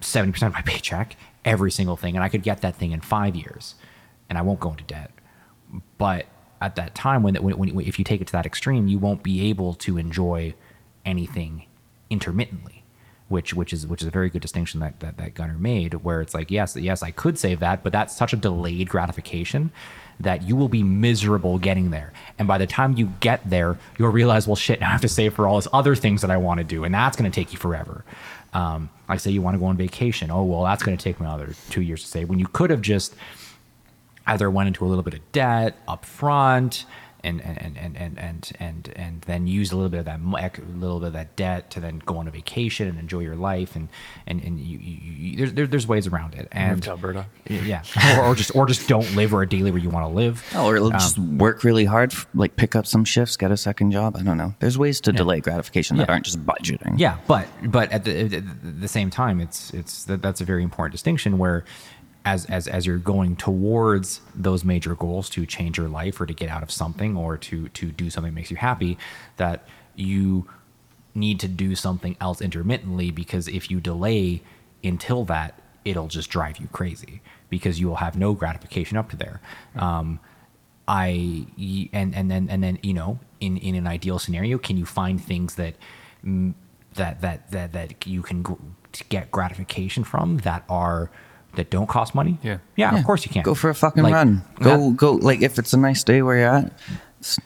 70% of my paycheck every single thing and i could get that thing in five years and i won't go into debt. But at that time when, when, when if you take it to that extreme you won't be able to enjoy anything intermittently which which is which is a very good distinction that, that that gunner made where it's like yes yes i could save that but that's such a delayed gratification that you will be miserable getting there. And by the time you get there you'll realize well shit now i have to save for all these other things that i want to do and that's going to take you forever. Um, like say you want to go on vacation. Oh well that's going to take me another two years to save when you could have just either went into a little bit of debt up front and and and and and and and, and then use a little bit of that a little bit of that debt to then go on a vacation and enjoy your life and and and you, you, you there's there, there's ways around it and Move to Alberta. yeah or, or just or just don't live or a daily where you want to live Oh, or just um, work really hard, like pick up some shifts, get a second job. I don't know. There's ways to delay gratification that Yeah. aren't just budgeting. Yeah, but but at the, at the same time, it's it's that, that's a very important distinction where. As, as, as you're going towards those major goals to change your life or to get out of something or to, to do something that makes you happy, that you need to do something else intermittently because if you delay until that, it'll just drive you crazy because you will have no gratification up to there. Um, I and and then and then you know in in an ideal scenario, can you find things that that that that that you can get gratification from that are that don't cost money? Yeah. yeah, Yeah. of course you can. Go for a fucking Like, run. Go that- go. Like if it's a nice day where you're at, s-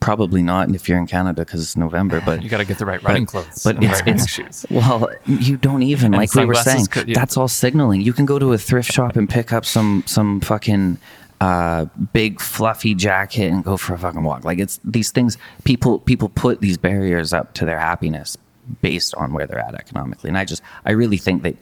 probably not if you're in Canada because it's November. But You got to get the right running but, clothes. But and it's, right it's shoes. well, you don't even And like we were saying. could- yeah. That's all signaling. You can go to a thrift shop and pick up some some fucking uh, big fluffy jacket and go for a fucking walk. Like it's these things. People people put these barriers up to their happiness based on where they're at economically. And I just I really think that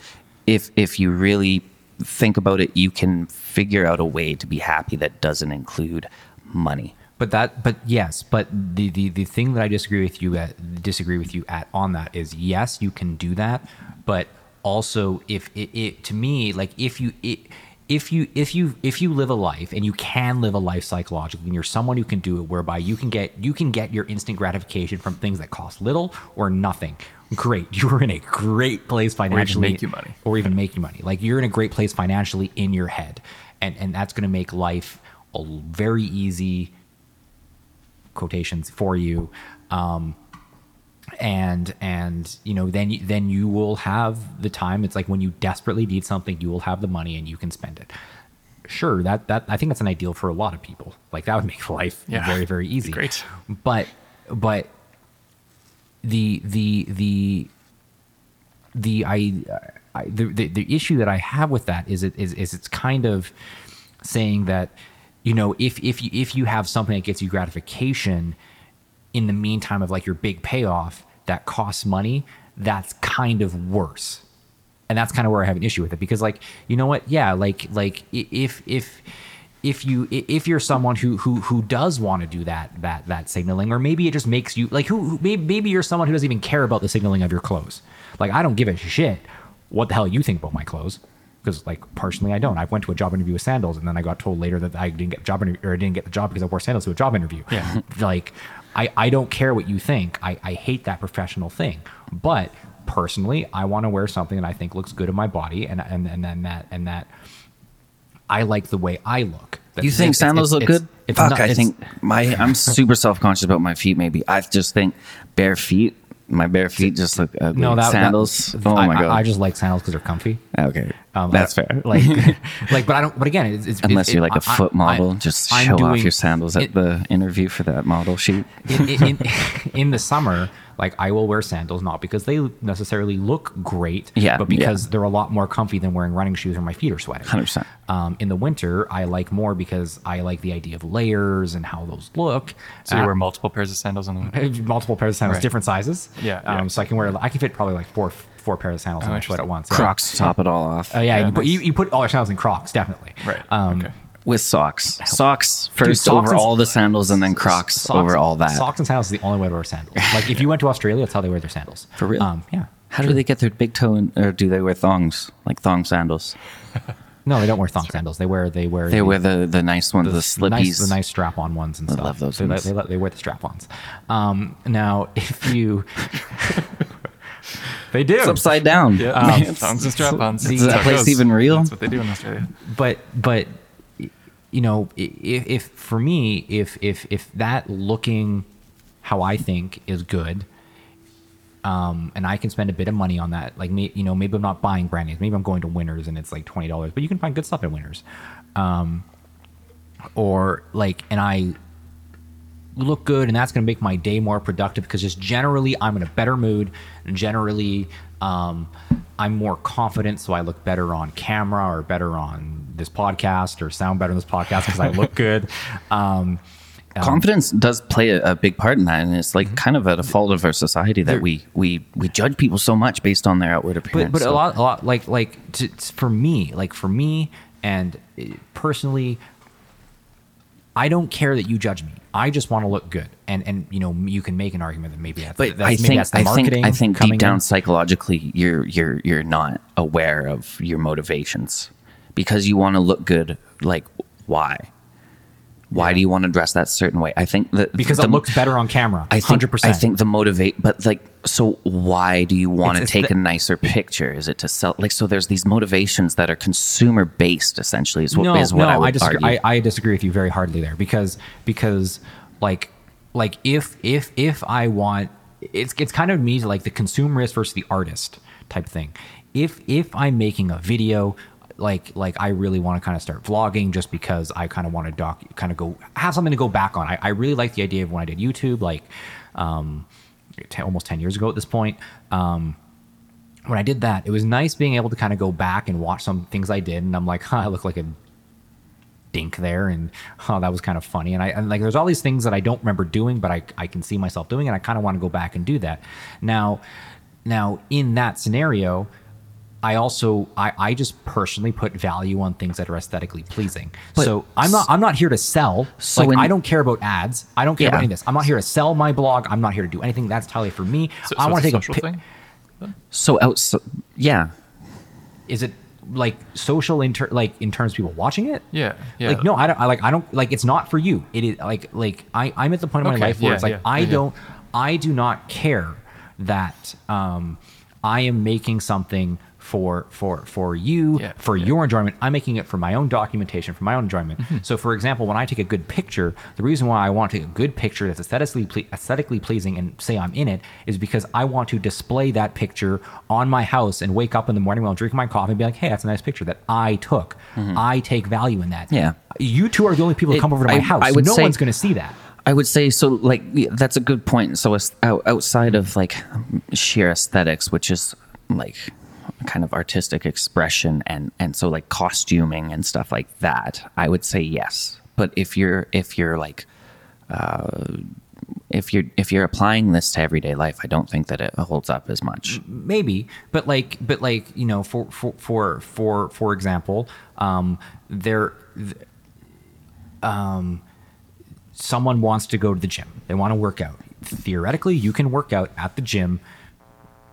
if if you really think about it, you can figure out a way to be happy that doesn't include money. But that, but yes, but the, the the thing that I disagree with you at disagree with you at on that is yes, you can do that, but also if it, it to me like if you it, if you if you if you live a life and you can live a life psychologically and you're someone who can do it whereby you can get you can get your instant gratification from things that cost little or nothing great you're in a great place financially make you money. or even make you money. Like you're in a great place financially in your head, and and that's going to make life a very easy quotations for you. Um, and and you know then you, then you will have the time. It's like when you desperately need something, you will have the money and you can spend it. Sure, that that I think that's an ideal for a lot of people. Like that would make life Yeah. very very easy. Great. But but the the the the I, I the, the the issue that I have with that is it is is it's kind of saying that you know if if you if you have something that gets you gratification in the meantime of like your big payoff that costs money that's kind of worse. And that's kind of where I have an issue with it because like you know what? Yeah like like if if if you if you're someone who who who does want to do that that that signaling or maybe it just makes you like who, who maybe, maybe you're someone who doesn't even care about the signaling of your clothes. Like i don't give a shit what the hell you think about my clothes because like personally i don't. I went to a job interview with sandals and then i got told later that i didn't get the job interview or i didn't get the job because i wore sandals to a job interview. Yeah. like I, I don't care what you think. I, I hate that professional thing. But personally i want to wear something that i think looks good in my body and and and, and that and that I like the way I look. You think sandals it's- look it's- good? It's Fuck, not- I think my I'm super self conscious about my feet. Maybe I just think bare feet. My bare feet just look ugly. no that sandals. that- oh I, my god. I, I just like sandals because they're comfy. okay, Um, that's I- fair. Like, like, but I don't. But again, it's, it's Unless you're like a foot model, I- just I'm show off your sandals at it- the interview for that model shoot. in, in, in, in the summer, like I will wear sandals not because they necessarily look great, Yeah, but because they're a lot more comfy than wearing running shoes or my feet are sweating. 100%. Um, in the winter, I like more because I like the idea of layers and how those look. So you Uh, wear multiple pairs of sandals on the winter? Multiple pairs of sandals, Right. different sizes. Yeah, Um, yeah. so I can wear. I can fit probably like four four pairs of sandals Oh, on my foot at once. Yeah. Crocs to top it all off. Oh yeah, Yeah, you, put, you, you put all your sandals in Crocs, definitely. Right. Um, okay. With socks. Socks first socks over and- all the sandals, and then Crocs Socks- over all that. Socks and sandals is the only way to wear sandals. Like if you went to Australia, that's how they wear their sandals. For real? Um, yeah. How do they get their big toe in, or do they wear thongs like thong sandals? No, they don't wear thong sandals. They wear they wear They the, wear the the nice ones, the, slippies. nice the nice strap on ones and I stuff. love those They, ones. they, they wear the strap ons. Um, now if you they do It's upside down. Yeah, Um, thongs and strap-ons. Is that place goes. even real? That's what they do in Australia. but but you know if, if for me if if if that looking how i think is good um and i can spend a bit of money on that like me you know maybe i'm not buying brand names maybe i'm going to winners and it's like $20 but you can find good stuff at winners. Um or like and i look good and that's going to make my day more productive because just generally i'm in a better mood and generally um, i'm more confident so i look better on camera or better on this podcast or sound better in this podcast because i look good um, Confidence does play a, a big part in that, and it's Mm-hmm. like kind of at a fault of our society that we we we judge people so much based on their outward appearance. but but a lot a lot like like to, for me like for me and uh, personally I don't care that you judge me. I just want to look good, and and you know you can make an argument that maybe that's, But that's I maybe think that's the I think marketing I think coming deep down in. psychologically, you're you're you're not aware of your motivations because you want to look good. Like why? Why do you want to dress that certain way? I think that because the- it looks better on camera. I think, hundred percent. I think the motivate, but like, so why do you want to It's- it's take the- a nicer picture? Is it to sell? Like, so there's these motivations that are consumer based. Essentially, is what no, is what no, I would disagree. argue. I, I disagree with you very hardly there because because like like if if if I want it's it's kind of me like the consumerist versus the artist type thing. If if I'm making a video like like I really want to kind of start vlogging just because I kind of want to doc kind of go have something to go back on. I, I really like the idea of when I did YouTube like um te- almost 10 years ago at this point. Um when I did that, it was nice being able to kind of go back and watch some things I did, and I'm like, huh, I look like a dink there, and oh, that was kind of funny. And I and like, there's all these things that I don't remember doing, but I I can see myself doing, and I kind of want to go back and do that. Now, now in that scenario, I also I, I just personally put value on things that are aesthetically pleasing. But- so I'm not I'm not here to sell. So like in- I don't care about ads. I don't care about Yeah. any of this. I'm not here to sell my blog. I'm not here to do anything. That's entirely for me. So, I so want to it's take social a pi- thing. so outs, yeah, is it like social in ter- like in terms of people watching it Yeah, yeah. like no i don't I, like i don't like it's not for you it is like like i i'm at the point of my life where yeah, it's like yeah, i yeah, yeah. don't i do not care that um i am making something for for for you Yeah, for yeah. your enjoyment i'm making it for my own documentation for my own enjoyment Mm-hmm. so for example when i take a good picture the reason why i want to take a good picture that's aesthetically ple- aesthetically pleasing and say i'm in it is because i want to display that picture on my house and wake up in the morning while i'm drinking my coffee and be like hey that's a nice picture that i took i take value in that Mm-hmm. Yeah. you two are the only people who come over to my I- house I would no say- one's going to see that I would say so. Like that's a good point. So outside of like sheer aesthetics, which is like kind of artistic expression, and and so like costuming and stuff like that, I would say yes. But if you're if you're like uh, if you're if you're applying this to everyday life, I don't think that it holds up as much. maybe but like but like you know for for for for for example um there th- um, someone wants to go to the gym. They want to work out. Theoretically, you can work out at the gym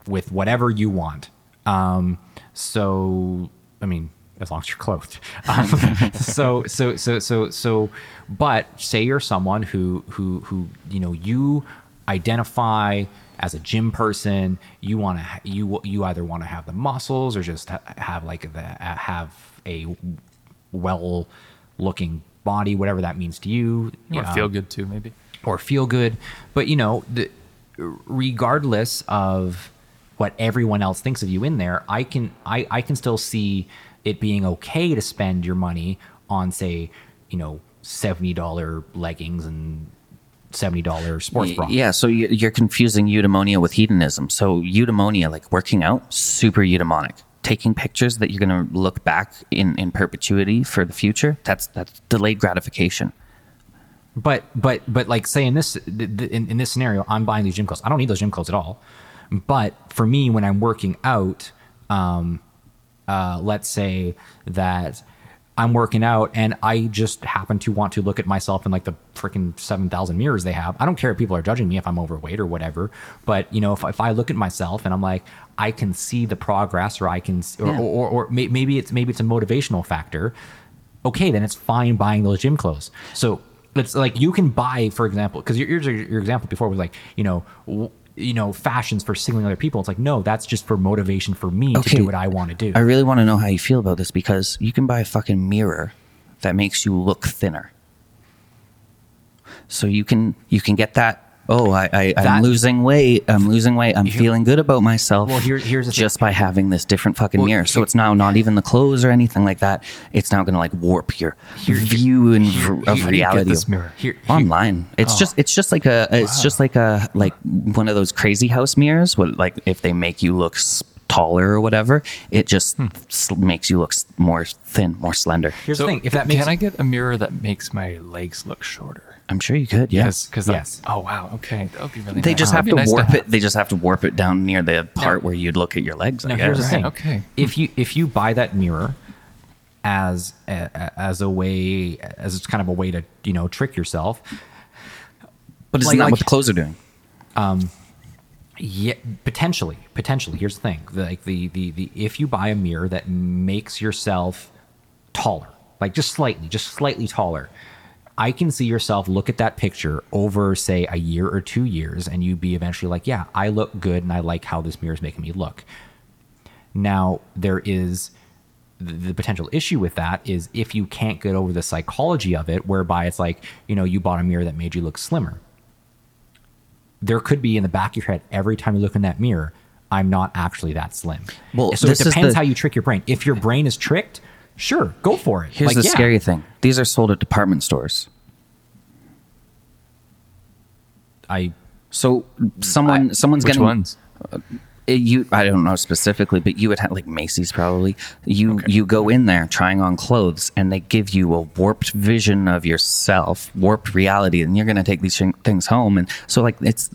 with whatever you want. Um, so, I mean, as long as you're clothed. Um, so, so, so, so, so, but say you're someone who, who, who, you know, you identify as a gym person. You want to, you, you either want to have the muscles or just have like the, have a well looking body, whatever that means to you. Or Um, feel good too, maybe. or feel good. But you know, the, regardless of what everyone else thinks of you in there, I can I, I can still see it being okay to spend your money on say, you know, seventy dollar leggings and seventy dollar sports bra. Yeah, so you- you're confusing eudaimonia with hedonism. So eudaimonia, like working out, super eudaimonic. Taking pictures that you're going to look back in, in perpetuity for the future, that's that's delayed gratification. But but but like say in this th- th- in, in this scenario, I'm buying these gym clothes. I don't need those gym clothes at all. But for me, when I'm working out, um, uh, let's say that I'm working out and I just happen to want to look at myself in like the freaking 7,000 mirrors they have. I don't care if people are judging me if I'm overweight or whatever. But, you know, if, if I look at myself and I'm like, I can see the progress or I can, or, Yeah. or, or, or maybe it's, maybe it's a motivational factor. Okay, then it's fine buying those gym clothes. So it's like you can buy, for example, because your, your, your example before was like, you know, you know, fashions for signaling other people. It's like, no, that's just for motivation for me to do what I want to do. I really want to know how you feel about this because you can buy a fucking mirror that makes you look thinner. So you can you can get that. Oh, I, I That- I'm losing weight. I'm losing weight. I'm feeling good about myself. Well, here- here's the thing. just by having this different fucking Well, mirror. So it's now not even the clothes or anything like that. It's now going to like warp your view and here- of here- reality this mirror? Here- here- online. It's Oh. just it's just like a it's just like a like one of those crazy house mirrors. What like if they make you look s- taller or whatever, it just Hmm. s- makes you look more thin, more slender. Here's the thing: if that makes can I get a mirror that makes my legs look shorter? I'm sure you could. Yes. Because Yes. oh wow, okay, that would be really. They nice. just That'd have to nice warp have. it. They just have to warp it down near the part where you'd look at your legs. I now guess. here's the thing: okay. if you if you buy that mirror as a, a- as a way as it's kind of a way to you know trick yourself, But isn't like- that like- what the clothes are doing? Um, yeah, potentially, potentially. Here's the thing: like the the the if you buy a mirror that makes yourself taller, like just slightly, just slightly taller. I can see yourself look at that picture over, say, a year or two years, and you'd be eventually like, yeah, I look good and I like how this mirror is making me look. Now, there is the, potential issue with that is if you can't get over the psychology of it, whereby it's like, you know, you bought a mirror that made you look slimmer. There could be in the back of your head every time you look in that mirror, I'm not actually that slim. Well, so it depends the- how you trick your brain. If your brain is tricked, sure, go for it. Here's Like, the yeah. scary thing: these are sold at department stores. I So someone someone's Which getting ones? Uh, you I don't know specifically, but you would have like Macy's probably. You you go in there trying on clothes, and they give you a warped vision of yourself, warped reality, and you're gonna take these things home. And so like it's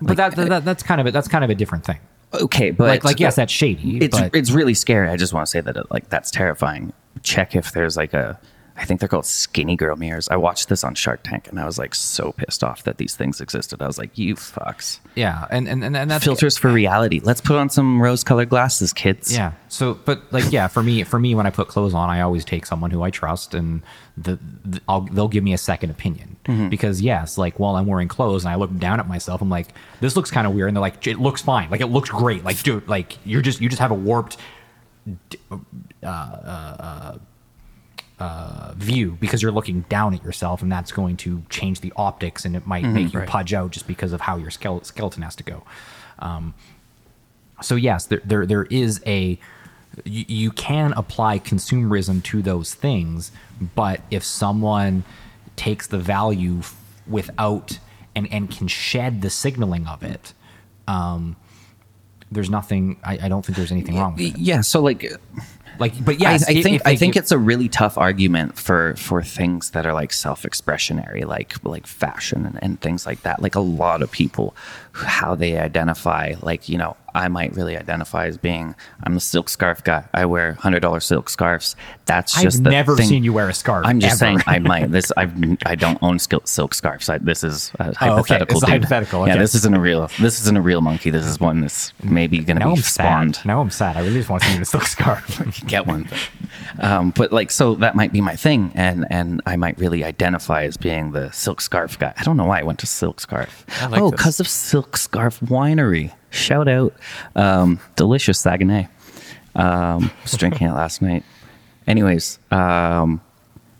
but that, that that's kind of a, that's kind of a different thing. Okay, but Like like yes, that's shady. it's but it's really scary. I just want to say that like that's terrifying. Check if there's like a I think they're called skinny girl mirrors. I watched this on Shark Tank and I was like so pissed off that these things existed. I was like, you fucks. yeah, and and and, and that's Filters for reality. Let's put on some rose colored glasses, kids. Yeah. So, but like, yeah, for me, for me, when I put clothes on, I always take someone who I trust, and the, the I'll, they'll give me a second opinion Mm-hmm. because yes, like while I'm wearing clothes and I look down at myself, I'm like, this looks kind of weird, and they're like, it looks fine, like it looks great, like dude, like you're just you just have a warped uh, view because you're looking down at yourself, and that's going to change the optics, and it might make you Right. pudge out just because of how your skeleton has to go. Um, so yes, there there there is a you, you can apply consumerism to those things, but if someone takes the value without and and can shed the signaling of it, um, there's nothing. I, I don't think there's anything wrong with it. Yeah. So like, Like, but I, yes, I if- think I think it's a really tough argument for for things that are like self expressionary, like like fashion and, and things like that. Like a lot of people, how they identify, like you know, I might really identify as being I'm the silk scarf guy. I wear hundred dollar silk scarves. That's just I've never thing. seen you wear a scarf, I'm just ever. saying I might. This I've I don't own sil- silk scarves. I, this is a Oh, okay. hypothetical. Hypothetical, Yeah, this isn't a real. This isn't a real monkey. This is one that's maybe going to now be I'm spawned sad. Now I'm sad. I really just want to see you in a silk scarf. get one. Um, but like, so that might be my thing, and and I might really identify as being the silk scarf guy. I don't know why I went to silk scarf. I like oh, because of Silk Scarf Winery. Shout out, um, delicious Saguenay. Um, was drinking it last night. Anyways, um,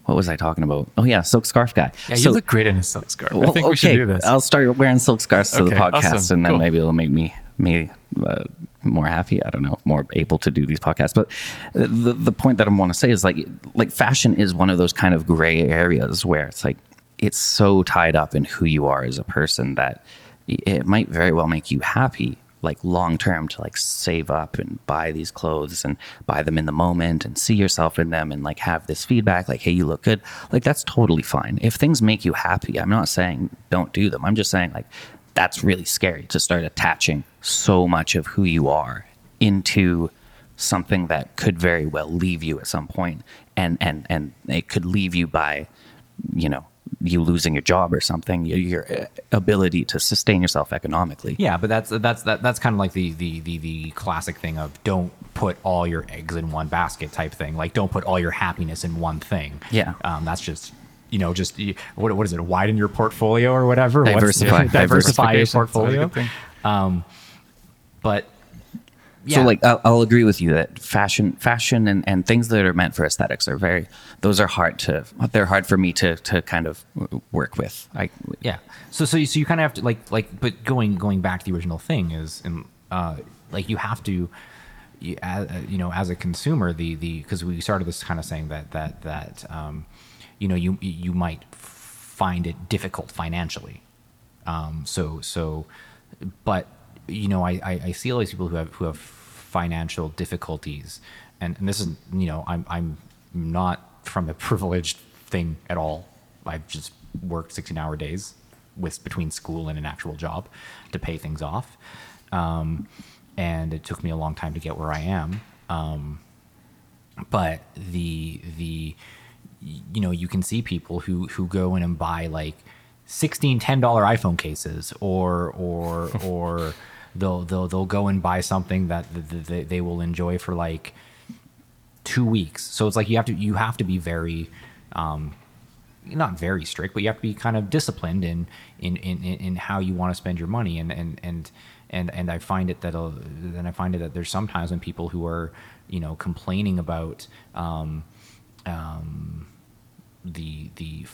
what was I talking about? Oh yeah, silk scarf guy. Yeah, you So- look great in a silk scarf. I well, think we should do this. I'll start wearing silk scarves to the podcast, awesome, and then cool. maybe it'll make me me uh, more happy. I don't know, more able to do these podcasts. But the the point that I want to say is like like fashion is one of those kind of gray areas where it's like it's so tied up in who you are as a person that it might very well make you happy like long term to like save up and buy these clothes and buy them in the moment and see yourself in them and like have this feedback like hey you look good. Like that's totally fine. If things make you happy i'm not saying don't do them. I'm just saying like that's really scary to start attaching so much of who you are into something that could very well leave you at some point and and and it could leave you by you know you losing your job or something your, your uh, ability to sustain yourself economically Yeah, but that's that's that, that's kind of like the, the the the classic thing of don't put all your eggs in one basket type thing. Like don't put all your happiness in one thing. Yeah. um, that's just you know just what what is it? Widen your portfolio or whatever. Diversify. diversify your Diversification, it's not a portfolio. good thing. But So like I'll, I'll agree with you that fashion, fashion, and, and things that are meant for aesthetics are very. Those are hard to. They're hard for me to to kind of work with. I Yeah. So so you, so you kind of have to like like but going going back to the original thing is and uh like you have to you, as, you know as a consumer the the because we started this kind of saying that that that um you know you you might find it difficult financially um so so but you know I, I I see all these people who have who have financial difficulties. And, and this is you know I'm I'm not from a privileged thing at all. I've just worked 16 hour days with between school and an actual job to pay things off. Um, and it took me a long time to get where I am. Um, but the the you know you can see people who who go in and buy like 16 10 dollar iphone cases or or or they'll they'll they'll go and buy something that th- th- they, they will enjoy for like two weeks. So it's like you have to you have to be very um not very strict but you have to be kind of disciplined in in in, in how you want to spend your money. And and and and and I find it that uh, and I find it that there's sometimes when people who are you know complaining about um, um, the the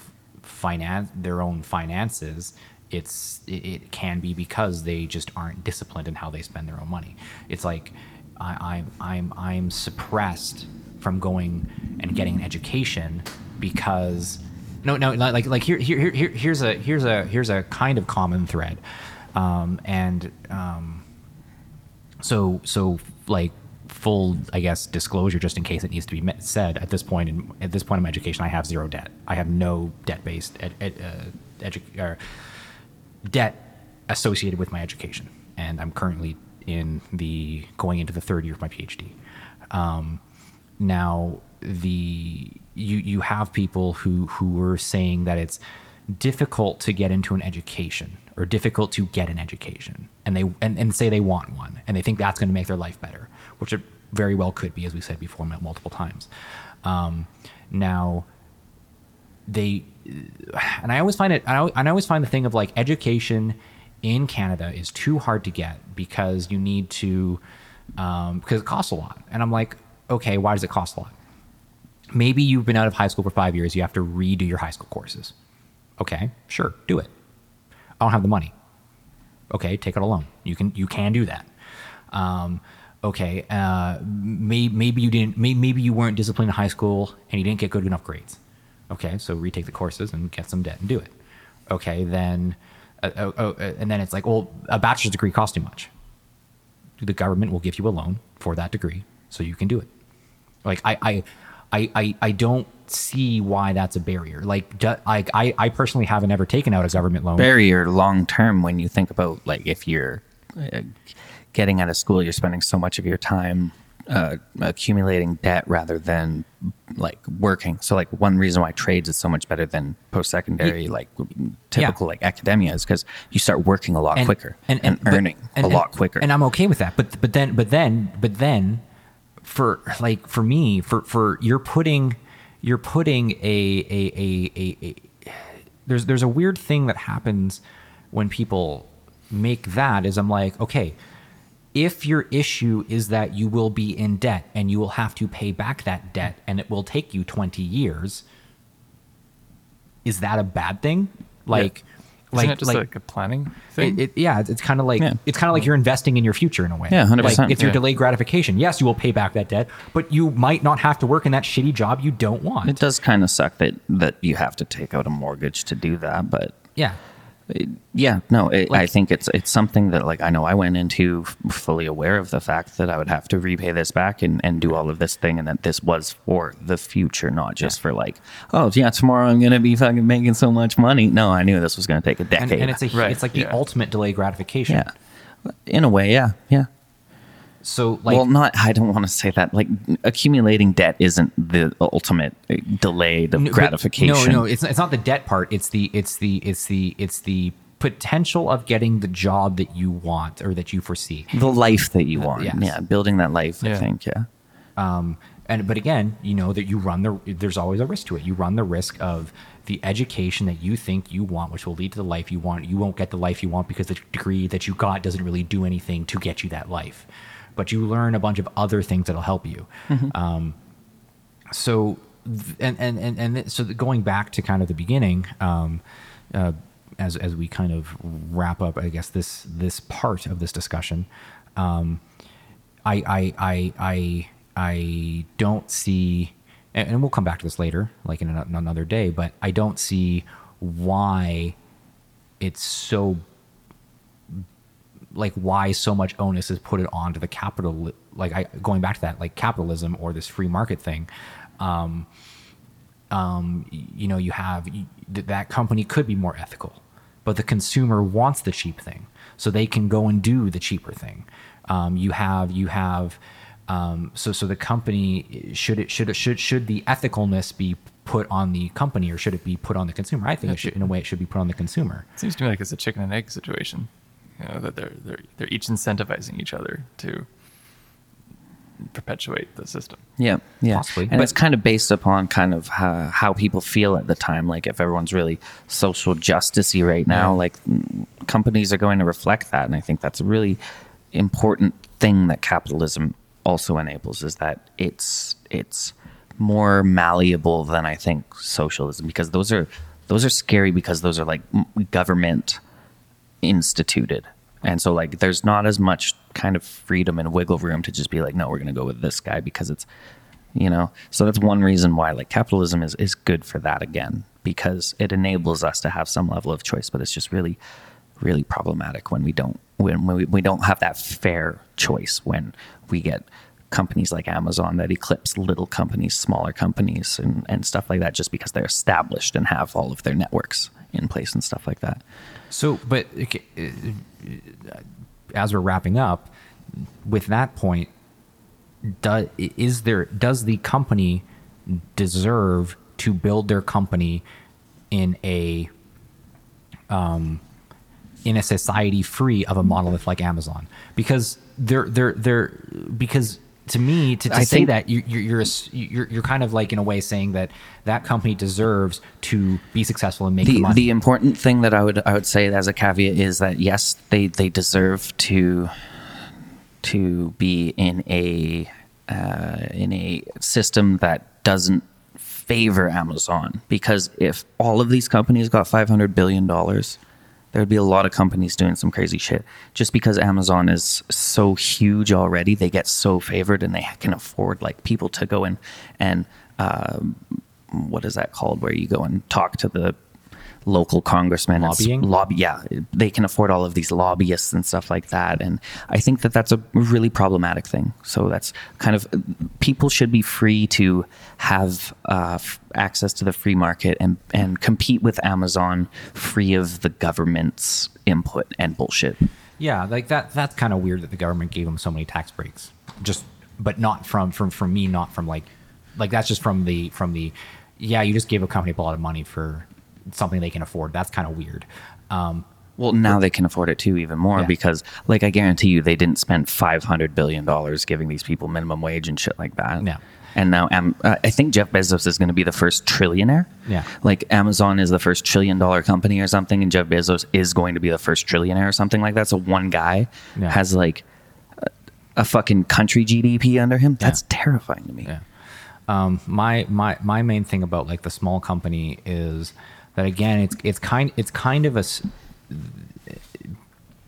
finance their own finances it's it, it can be because they just aren't disciplined in how they spend their own money. It's like I, I'm I'm I'm suppressed from going and getting an education because no no like like here here here here- here's a here's a here's a kind of common thread. Um, and um, so so like full i guess disclosure just in case it needs to be said at this point in at this point in my education i have zero debt. I have no debt based ed, ed, uh, debt associated with my education and i'm currently in the going into the third year of my phd um, now the you you have people who who are saying that it's difficult to get into an education or difficult to get an education and they and, and say they want one and they think that's going to make their life better which it very well could be as we said before multiple times. Um, now they and I always find it I, I always find the thing of like education in Canada is too hard to get because you need to um, because it costs a lot. And I'm like okay why does it cost a lot? Maybe you've been out of high school for five years you have to redo your high school courses. Okay sure do it. I don't have the money. Okay take out a loan. You can you can do that. Um, okay uh, may, maybe you didn't may, maybe you weren't disciplined in high school and you didn't get good enough grades okay so retake the courses and get some debt and do it. Okay then uh, oh, oh, uh, and then it's like well a bachelor's degree costs too much. The government will give you a loan for that degree so you can do it. Like i i i i, I don't see why that's a barrier. Like do, I, I i personally haven't ever taken out a government loan. Barrier long term when you think about like if you're uh, getting out of school, you're spending so much of your time uh, accumulating debt rather than like working. So like one reason why trades is so much better than post secondary, like typical like academia, is because you start working a lot quicker and, but- earning and- a lot quicker. And I'm okay with that. But but then but then but then for like for me for for you're putting you're putting a a a a, a there's there's a weird thing that happens when people make that is I'm like okay if your issue is that you will be in debt and you will have to pay back that debt and it will take you 20 years is that a bad thing like Isn't like just like, a planning thing? it, it, yeah, it's, it's kind of like Yeah. it's kind of like you're investing in your future in a way. Yeah, 100%, it's your yeah. delayed gratification. Yes, you will pay back that debt, but you might not have to work in that shitty job you don't want. it does kind of suck that that you have to take out a mortgage to do that, but yeah, yeah, no, it, I think it's it's something that like I know I went into fully aware of the fact that I would have to repay this back and, and do all of this thing, and that this was for the future, not just for like, oh yeah, tomorrow I'm gonna be fucking making so much money. No, I knew this was gonna take a decade. and it's a Right, it's like the ultimate delay gratification. yeah, in a way, yeah, yeah. So like well, not. I don't want to say that. Like accumulating debt isn't the ultimate delay delayed No, gratification. No, no, it's it's not the debt part. It's the it's the it's the it's the potential of getting the job that you want or that you foresee. the life that you want. yes. Yeah, building that life. I Yeah. think. Yeah. um, and but again you know that you run the there's always a risk to it you run the risk of the education that you think you want which will lead to the life you want you won't get the life you want because the degree that you got doesn't really do anything to get you that life but you learn a bunch of other things that'll help you um, so and and and, and so going back to kind of the beginning um, uh, as as we kind of wrap up i guess this this part of this discussion um, I I I I I don't see, and and we'll come back to this later, like in ano- another day. But I don't see why it's so like why so much onus is put it onto the capital. Like I going back to that, like capitalism or this free market thing. Um, um, you know, you have that company could be more ethical, but the consumer wants the cheap thing, so they can go and do the cheaper thing. Um, you have you have um, so so the company should it should it should should the ethicalness be put on the company or should it be put on the consumer? I think it should in a way it should be put on the consumer. It seems to me like it's a chicken and egg situation. You know, that they're they're they're each incentivizing each other to perpetuate the system. Yeah, yeah, Possibly. and But- it's kind of based upon kind of how, how people feel at the time. Like if everyone's really social justicey right now, Yeah. like companies are going to reflect that, and I think that's a really important thing that capitalism also enables is that it's it's more malleable than I think socialism because those are those are scary because those are like m- government instituted. And so like there's not as much kind of freedom and wiggle room to just be like, no, we're gonna go with this guy because it's you know. So that's one reason why like capitalism is, is good for that again, because it enables us to have some level of choice, but it's just really, really problematic when we don't when, when we, we don't have that fair choice when we get companies like Amazon that eclipse little companies, smaller companies and, and stuff like that just because they're established and have all of their networks in place and stuff like that. So, but uh, as we're wrapping up, with that point, do, is there does the company deserve to build their company in a um, in a society free of a monolith like Amazon? Because they're they're they're because to me to, to I say think- that you, you're you're, you're you're kind of like in a way saying that that company deserves to be successful and make the, money. the important thing that I would I would say as a caveat is that yes, they they deserve to to be in a uh, in a system that doesn't favor Amazon because if all of these companies got 500 billion dollars there would be a lot of companies doing some crazy shit. Just because Amazon is so huge already they get so favored and they can afford like people to go in and um, what is that called where you go and talk to the local s- Lobbying? lobby yeah they can afford all of these lobbyists and stuff like that and i think that that's a really problematic thing so that's kind of people should be free to have uh, f- access to the free market and and compete with amazon free of the government's input and bullshit Yeah, like that. That's kind of weird that the government gave them so many tax breaks. Just, but not from from from me, not from like, like that's just from the from the. Yeah, you just gave a company a lot of money for something they can afford. That's kind of weird. Um, Well, now they can afford it too, even more Yeah. because, like, I guarantee you, they didn't spend five hundred billion dollars giving these people minimum wage and shit like that. Yeah. And now, um, uh, I think Jeff Bezos is going to be the first trillionaire. Yeah. Like Amazon is the first trillion dollar company or something, and Jeff Bezos is going to be the first trillionaire or something like that. So one guy Yeah. has like a, a fucking country GDP under him. That's terrifying to me. Yeah. Um, my my my main thing about like the small company is that again, it's it's kind it's kind of a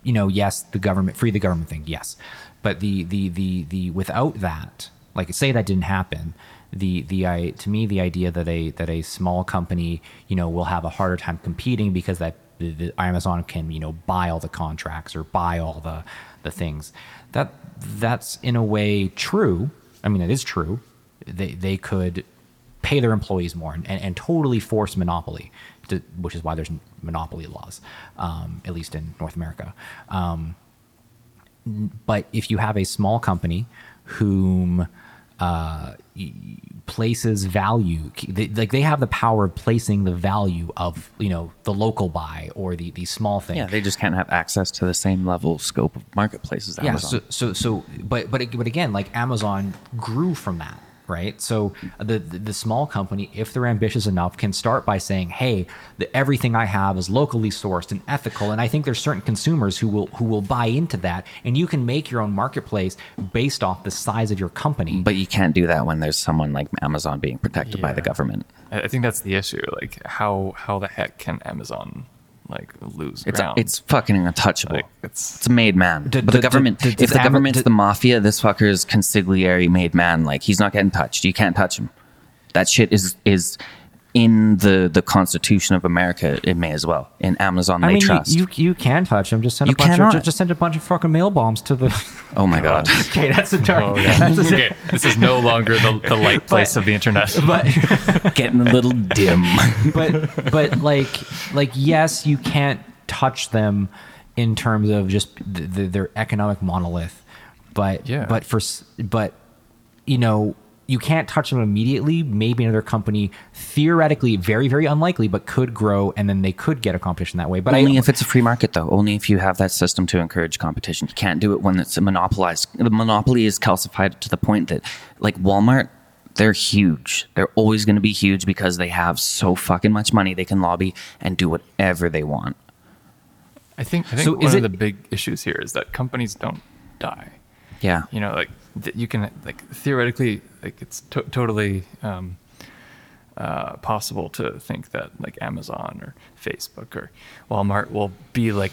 you know, yes, the government free the government thing, yes, but the the the the without that, like say that didn't happen. The the I to me the idea that a that a small company you know will have a harder time competing because that the, the Amazon can you know buy all the contracts or buy all the the things that that's in a way true. I mean, it is true. They they could pay their employees more and, and, and totally force monopoly, to, which is why there's monopoly laws, um, at least in North America. Um, but if you have a small company whom uh, places value, they, like they have the power of placing the value of you know the local buy or the the small thing. Yeah, they just can't have access to the same level scope of marketplaces. Yeah. Amazon. So, so, so, but, but, but again, like Amazon grew from that, right? So the, the the small company, if they're ambitious enough, can start by saying, "Hey, the, everything I have is locally sourced and ethical." And I think there's certain consumers who will who will buy into that, and you can make your own marketplace based off the size of your company. But you can't do that when there's someone like Amazon being protected by the government. I I think that's the issue. Like, how how the heck can Amazon like lose It's ground? it's fucking untouchable. like it's It's a made man. Did- but the did- government, did- if the Am- government's did- the mafia, this fucker is consigliere made man. Like he's not getting touched. You can't touch him. That shit is is in the the Constitution of America. It may as well. In Amazon, they I mean, you, trust. you you can touch them. Just send You a bunch cannot. of just send a bunch of fucking mail bombs to the. oh my god. okay, that's a dark. Oh, yeah. that's a, okay, this is no longer the, the light place of the internet. but Getting a little dim. but but like like yes, you can't touch them in terms of just th th their economic monolith, but Yeah. but for but you know you can't touch them immediately. Maybe another company, theoretically, very very unlikely, but could grow, and then they could get a competition that way. But Only I, if it's a free market, though. Only if you have that system to encourage competition. You can't do it when it's monopolized. The monopoly is calcified to the point that, like Walmart, they're huge. They're always going to be huge because they have so fucking much money they can lobby and do whatever they want. I think I think So one is of it- the big issues here is that companies don't die. Yeah. You know, like you can like theoretically, like it's to- totally um, uh, possible to think that like Amazon or Facebook or Walmart will be like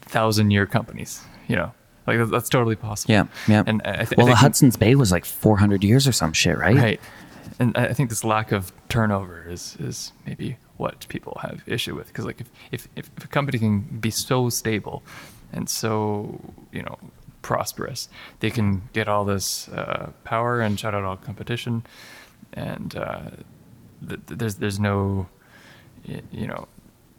thousand year companies. You know, like that's, that's totally possible. Yeah. Yeah. And I, th- I well, the Hudson's Bay was like 400 years or some shit, right? Right. And I I think this lack of turnover is, is maybe what people have issue with. Because like if, if if a company can be so stable and so, you know, prosperous, they can get all this uh, power and shut out all competition. And uh, th- th- there's, there's no, you know,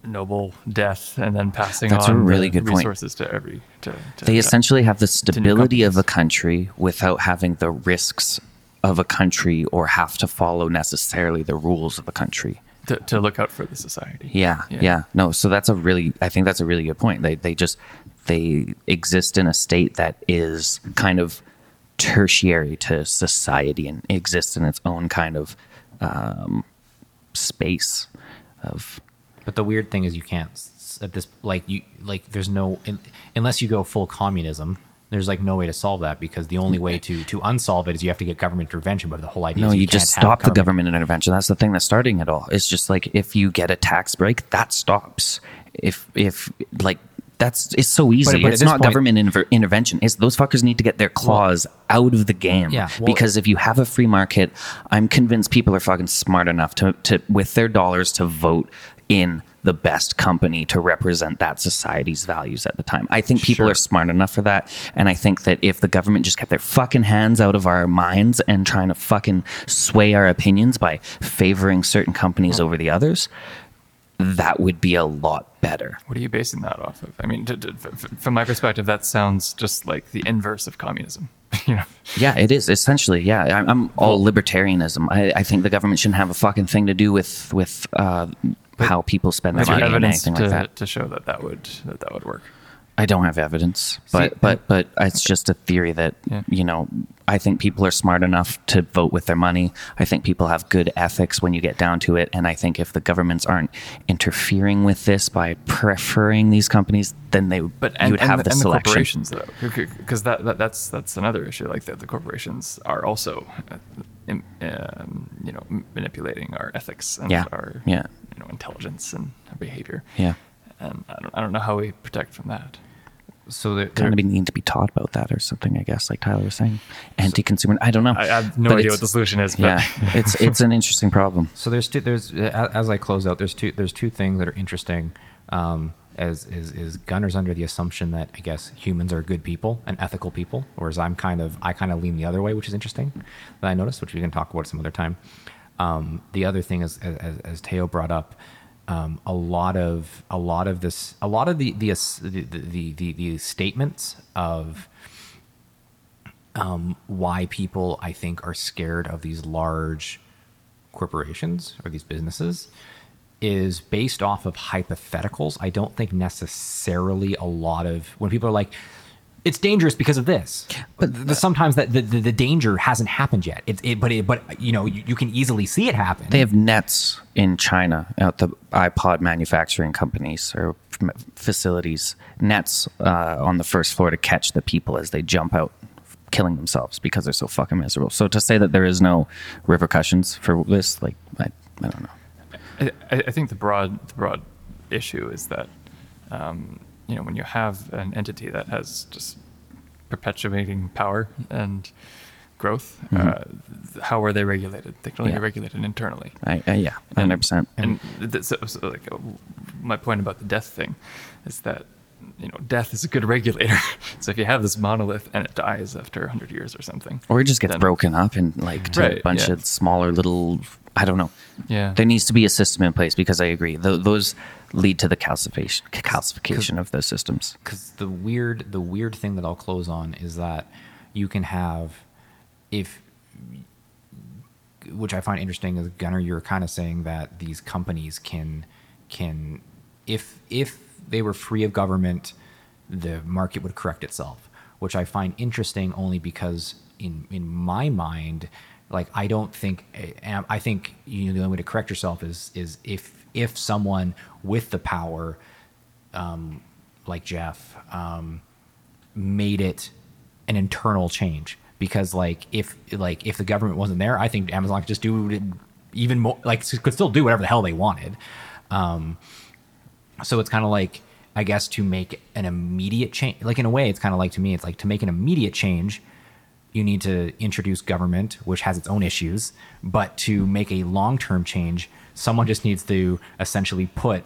noble death and then passing That's a on really the good point. resources to every to, to They essentially have the stability of a country without having the risks of a country or have to follow necessarily the rules of a country. to, to look out for the society. Yeah, yeah, No, so that's a really I think that's a really good point. They they just they exist in a state that is kind of tertiary to society and exists in its own kind of um, space of But the weird thing is you can't at this like you like there's no in, unless you go full communism. There's like no way to solve that because the only way to to unsolve it is you have to get government intervention. But the whole idea no, is you, you, just stop the government intervention. That's the thing that's starting it all. It's just like if you get a tax break, that stops. If if like that's it's so easy. but at it's not point- government inver- intervention. It's those fuckers need to get their claws out of the game. Yeah, well- because if you have a free market, I'm convinced people are fucking smart enough to to with their dollars to vote in the best company to represent that society's values at the time. I think people Sure. are smart enough for that. And I think that if the government just kept their fucking hands out of our minds and trying to fucking sway our opinions by favoring certain companies over the others, that would be a lot better. What are you basing that off of? I mean, t- t- f- f- from my perspective, that sounds just like the inverse of communism. you know, Yeah, it is essentially. Yeah, I'm, I'm all libertarianism. I, I think the government shouldn't have a fucking thing to do with with uh, how people spend their money and anything to, like that. to show that that would that that would work? I don't have evidence, but See, but but it's just a theory that Yeah. you know. I think people are smart enough to vote with their money. I think people have good ethics when you get down to it, and I think if the governments aren't interfering with this by preferring these companies, then they But you and, would and have the, the selection. corporations though, because that, that that's that's another issue. Like that, the corporations are also, uh, um, you know, manipulating our ethics and Yeah, our yeah. you know intelligence and our behavior. Yeah. and I don't I don't know how we protect from that. So there, kind of need to be taught about that or something. I guess, like Tyler was saying, anti-consumer. I don't know. I, I have no But idea what the solution is. But Yeah, it's it's an interesting problem. So there's two. There's uh, as I close out. There's two. There's two things that are interesting. Um, as is is Gunner's under the assumption that I guess humans are good people and ethical people, whereas I'm kind of I kind of lean the other way, which is interesting. That I noticed, which we can talk about some other time. Um, the other thing is, as, as Teo brought up, um, a lot of a lot of this, a lot of the the the the, the, the statements of um, why people I think are scared of these large corporations or these businesses is based off of hypotheticals. I don't think necessarily a lot of when people are like, it's dangerous because of this. But the, sometimes that the, the, the danger hasn't happened yet. It, it, but it, but you know you, you can easily see it happen. They have nets in China at the iPod manufacturing companies or facilities, nets uh, on the first floor to catch the people as they jump out, killing themselves because they're so fucking miserable. So to say that there is no repercussions for this, like, I, I don't know. I, I I think the broad the broad issue is that um, you know when you have an entity that has just perpetuating power and growth, uh, th- how are they regulated? They can only Mm-hmm. Yeah. be regulated internally. I, I, yeah, hundred percent. And th- so, so like uh, my point about the death thing is that you know death is a good regulator. so if you have this monolith and it dies after hundred years or something, Or it just gets then- broken up and like to a bunch yeah. of smaller little. I don't know. Yeah. there needs to be a system in place because I agree. Th- those lead to the calcification calcification of those systems. because the weird the weird thing that I'll close on is that you can have if which I find interesting is Gunner you're kind of saying that these companies can can if if they were free of government the market would correct itself which I find interesting only because in in my mind like I don't think eh, and I think you know, the only way to correct yourself is is if if someone with the power um, like Jeff, um, made it an internal change. Because like if like if the government wasn't there, I think Amazon could just do even more like could still do whatever the hell they wanted. Um, so it's kind of like I guess to make an immediate change. Like in a way, it's kind of like to me, it's like to make an immediate change. You need to introduce government, which has its own issues. But to make a long term change, someone just needs to essentially put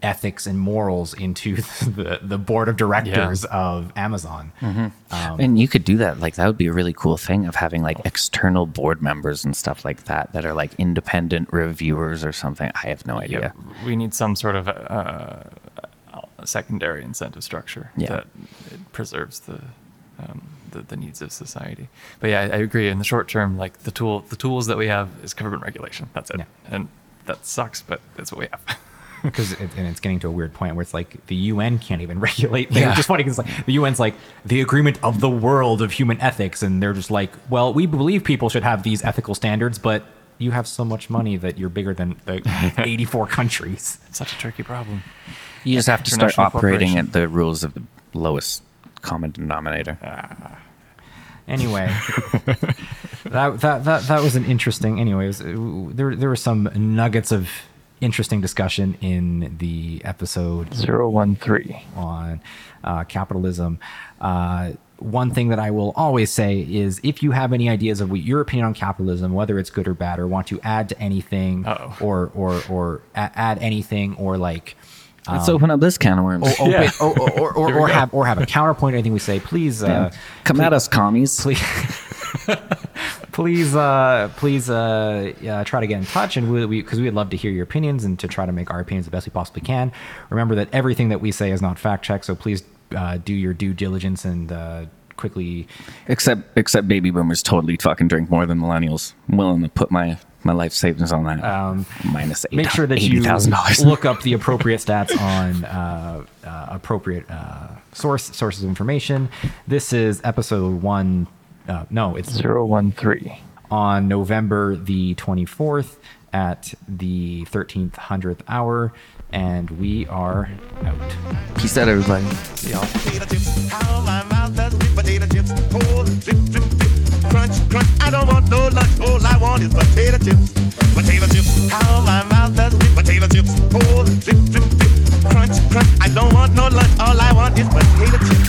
ethics and morals into the, the board of directors of Amazon. Um, and you could do that. Like that would be a really cool thing of having like external board members and stuff like that that are like independent reviewers or something. I have no idea. yeah, we need some sort of uh, secondary incentive structure Yeah. that it preserves the, um, the the needs of society. But yeah, I, I agree. In the short term, like the tool, the tools that we have is government regulation. That's it, Yeah. and that sucks, but that's what we have. because it, and it's getting to a weird point where it's like the UN can't even regulate. Like, Yeah. It's just funny because like the UN's like the agreement of the world of human ethics, and they're just like, well, we believe people should have these ethical standards, but you have so much money that you're bigger than the 84 countries. It's such a tricky problem. You just have to start operating at the rules of the lowest common denominator. Ah. Anyway, that, that that that was an interesting. Anyways, there there were some nuggets of interesting discussion in the episode Zero one three. on uh, capitalism. Uh, one thing that I will always say is if you have any ideas of what your opinion on capitalism, whether it's good or bad, or want to add to anything, Uh-oh. or or or a- add anything, or like Let's open up this can of worms. or, open, Yeah. or, or, or, Here or have or have a counterpoint to anything we say, please. Uh, Come at us, commies. please please, uh, please uh, uh, try to get in touch, and we, we, because we would love to hear your opinions and to try to make our opinions the best we possibly can. Remember that everything that we say is not fact checked, so please uh, do your due diligence and uh, quickly. Except except baby boomers totally fucking drink more than millennials. I'm willing to put my my life savings on that. Um, Minus eight, Make sure that you look up the appropriate stats on uh, uh, appropriate uh, source sources of information. This is episode one. Uh, no, it's 013. on November the 24th at the 13th hundredth hour, and we are out. Peace out, everybody. potato chips crunch. I don't want no lunch. All I want is potato chips. Potato chips. How my mouth does rip. Potato chips. Oh, drip, drip, drip. Crunch, crunch. I don't want no lunch. All I want is potato chips.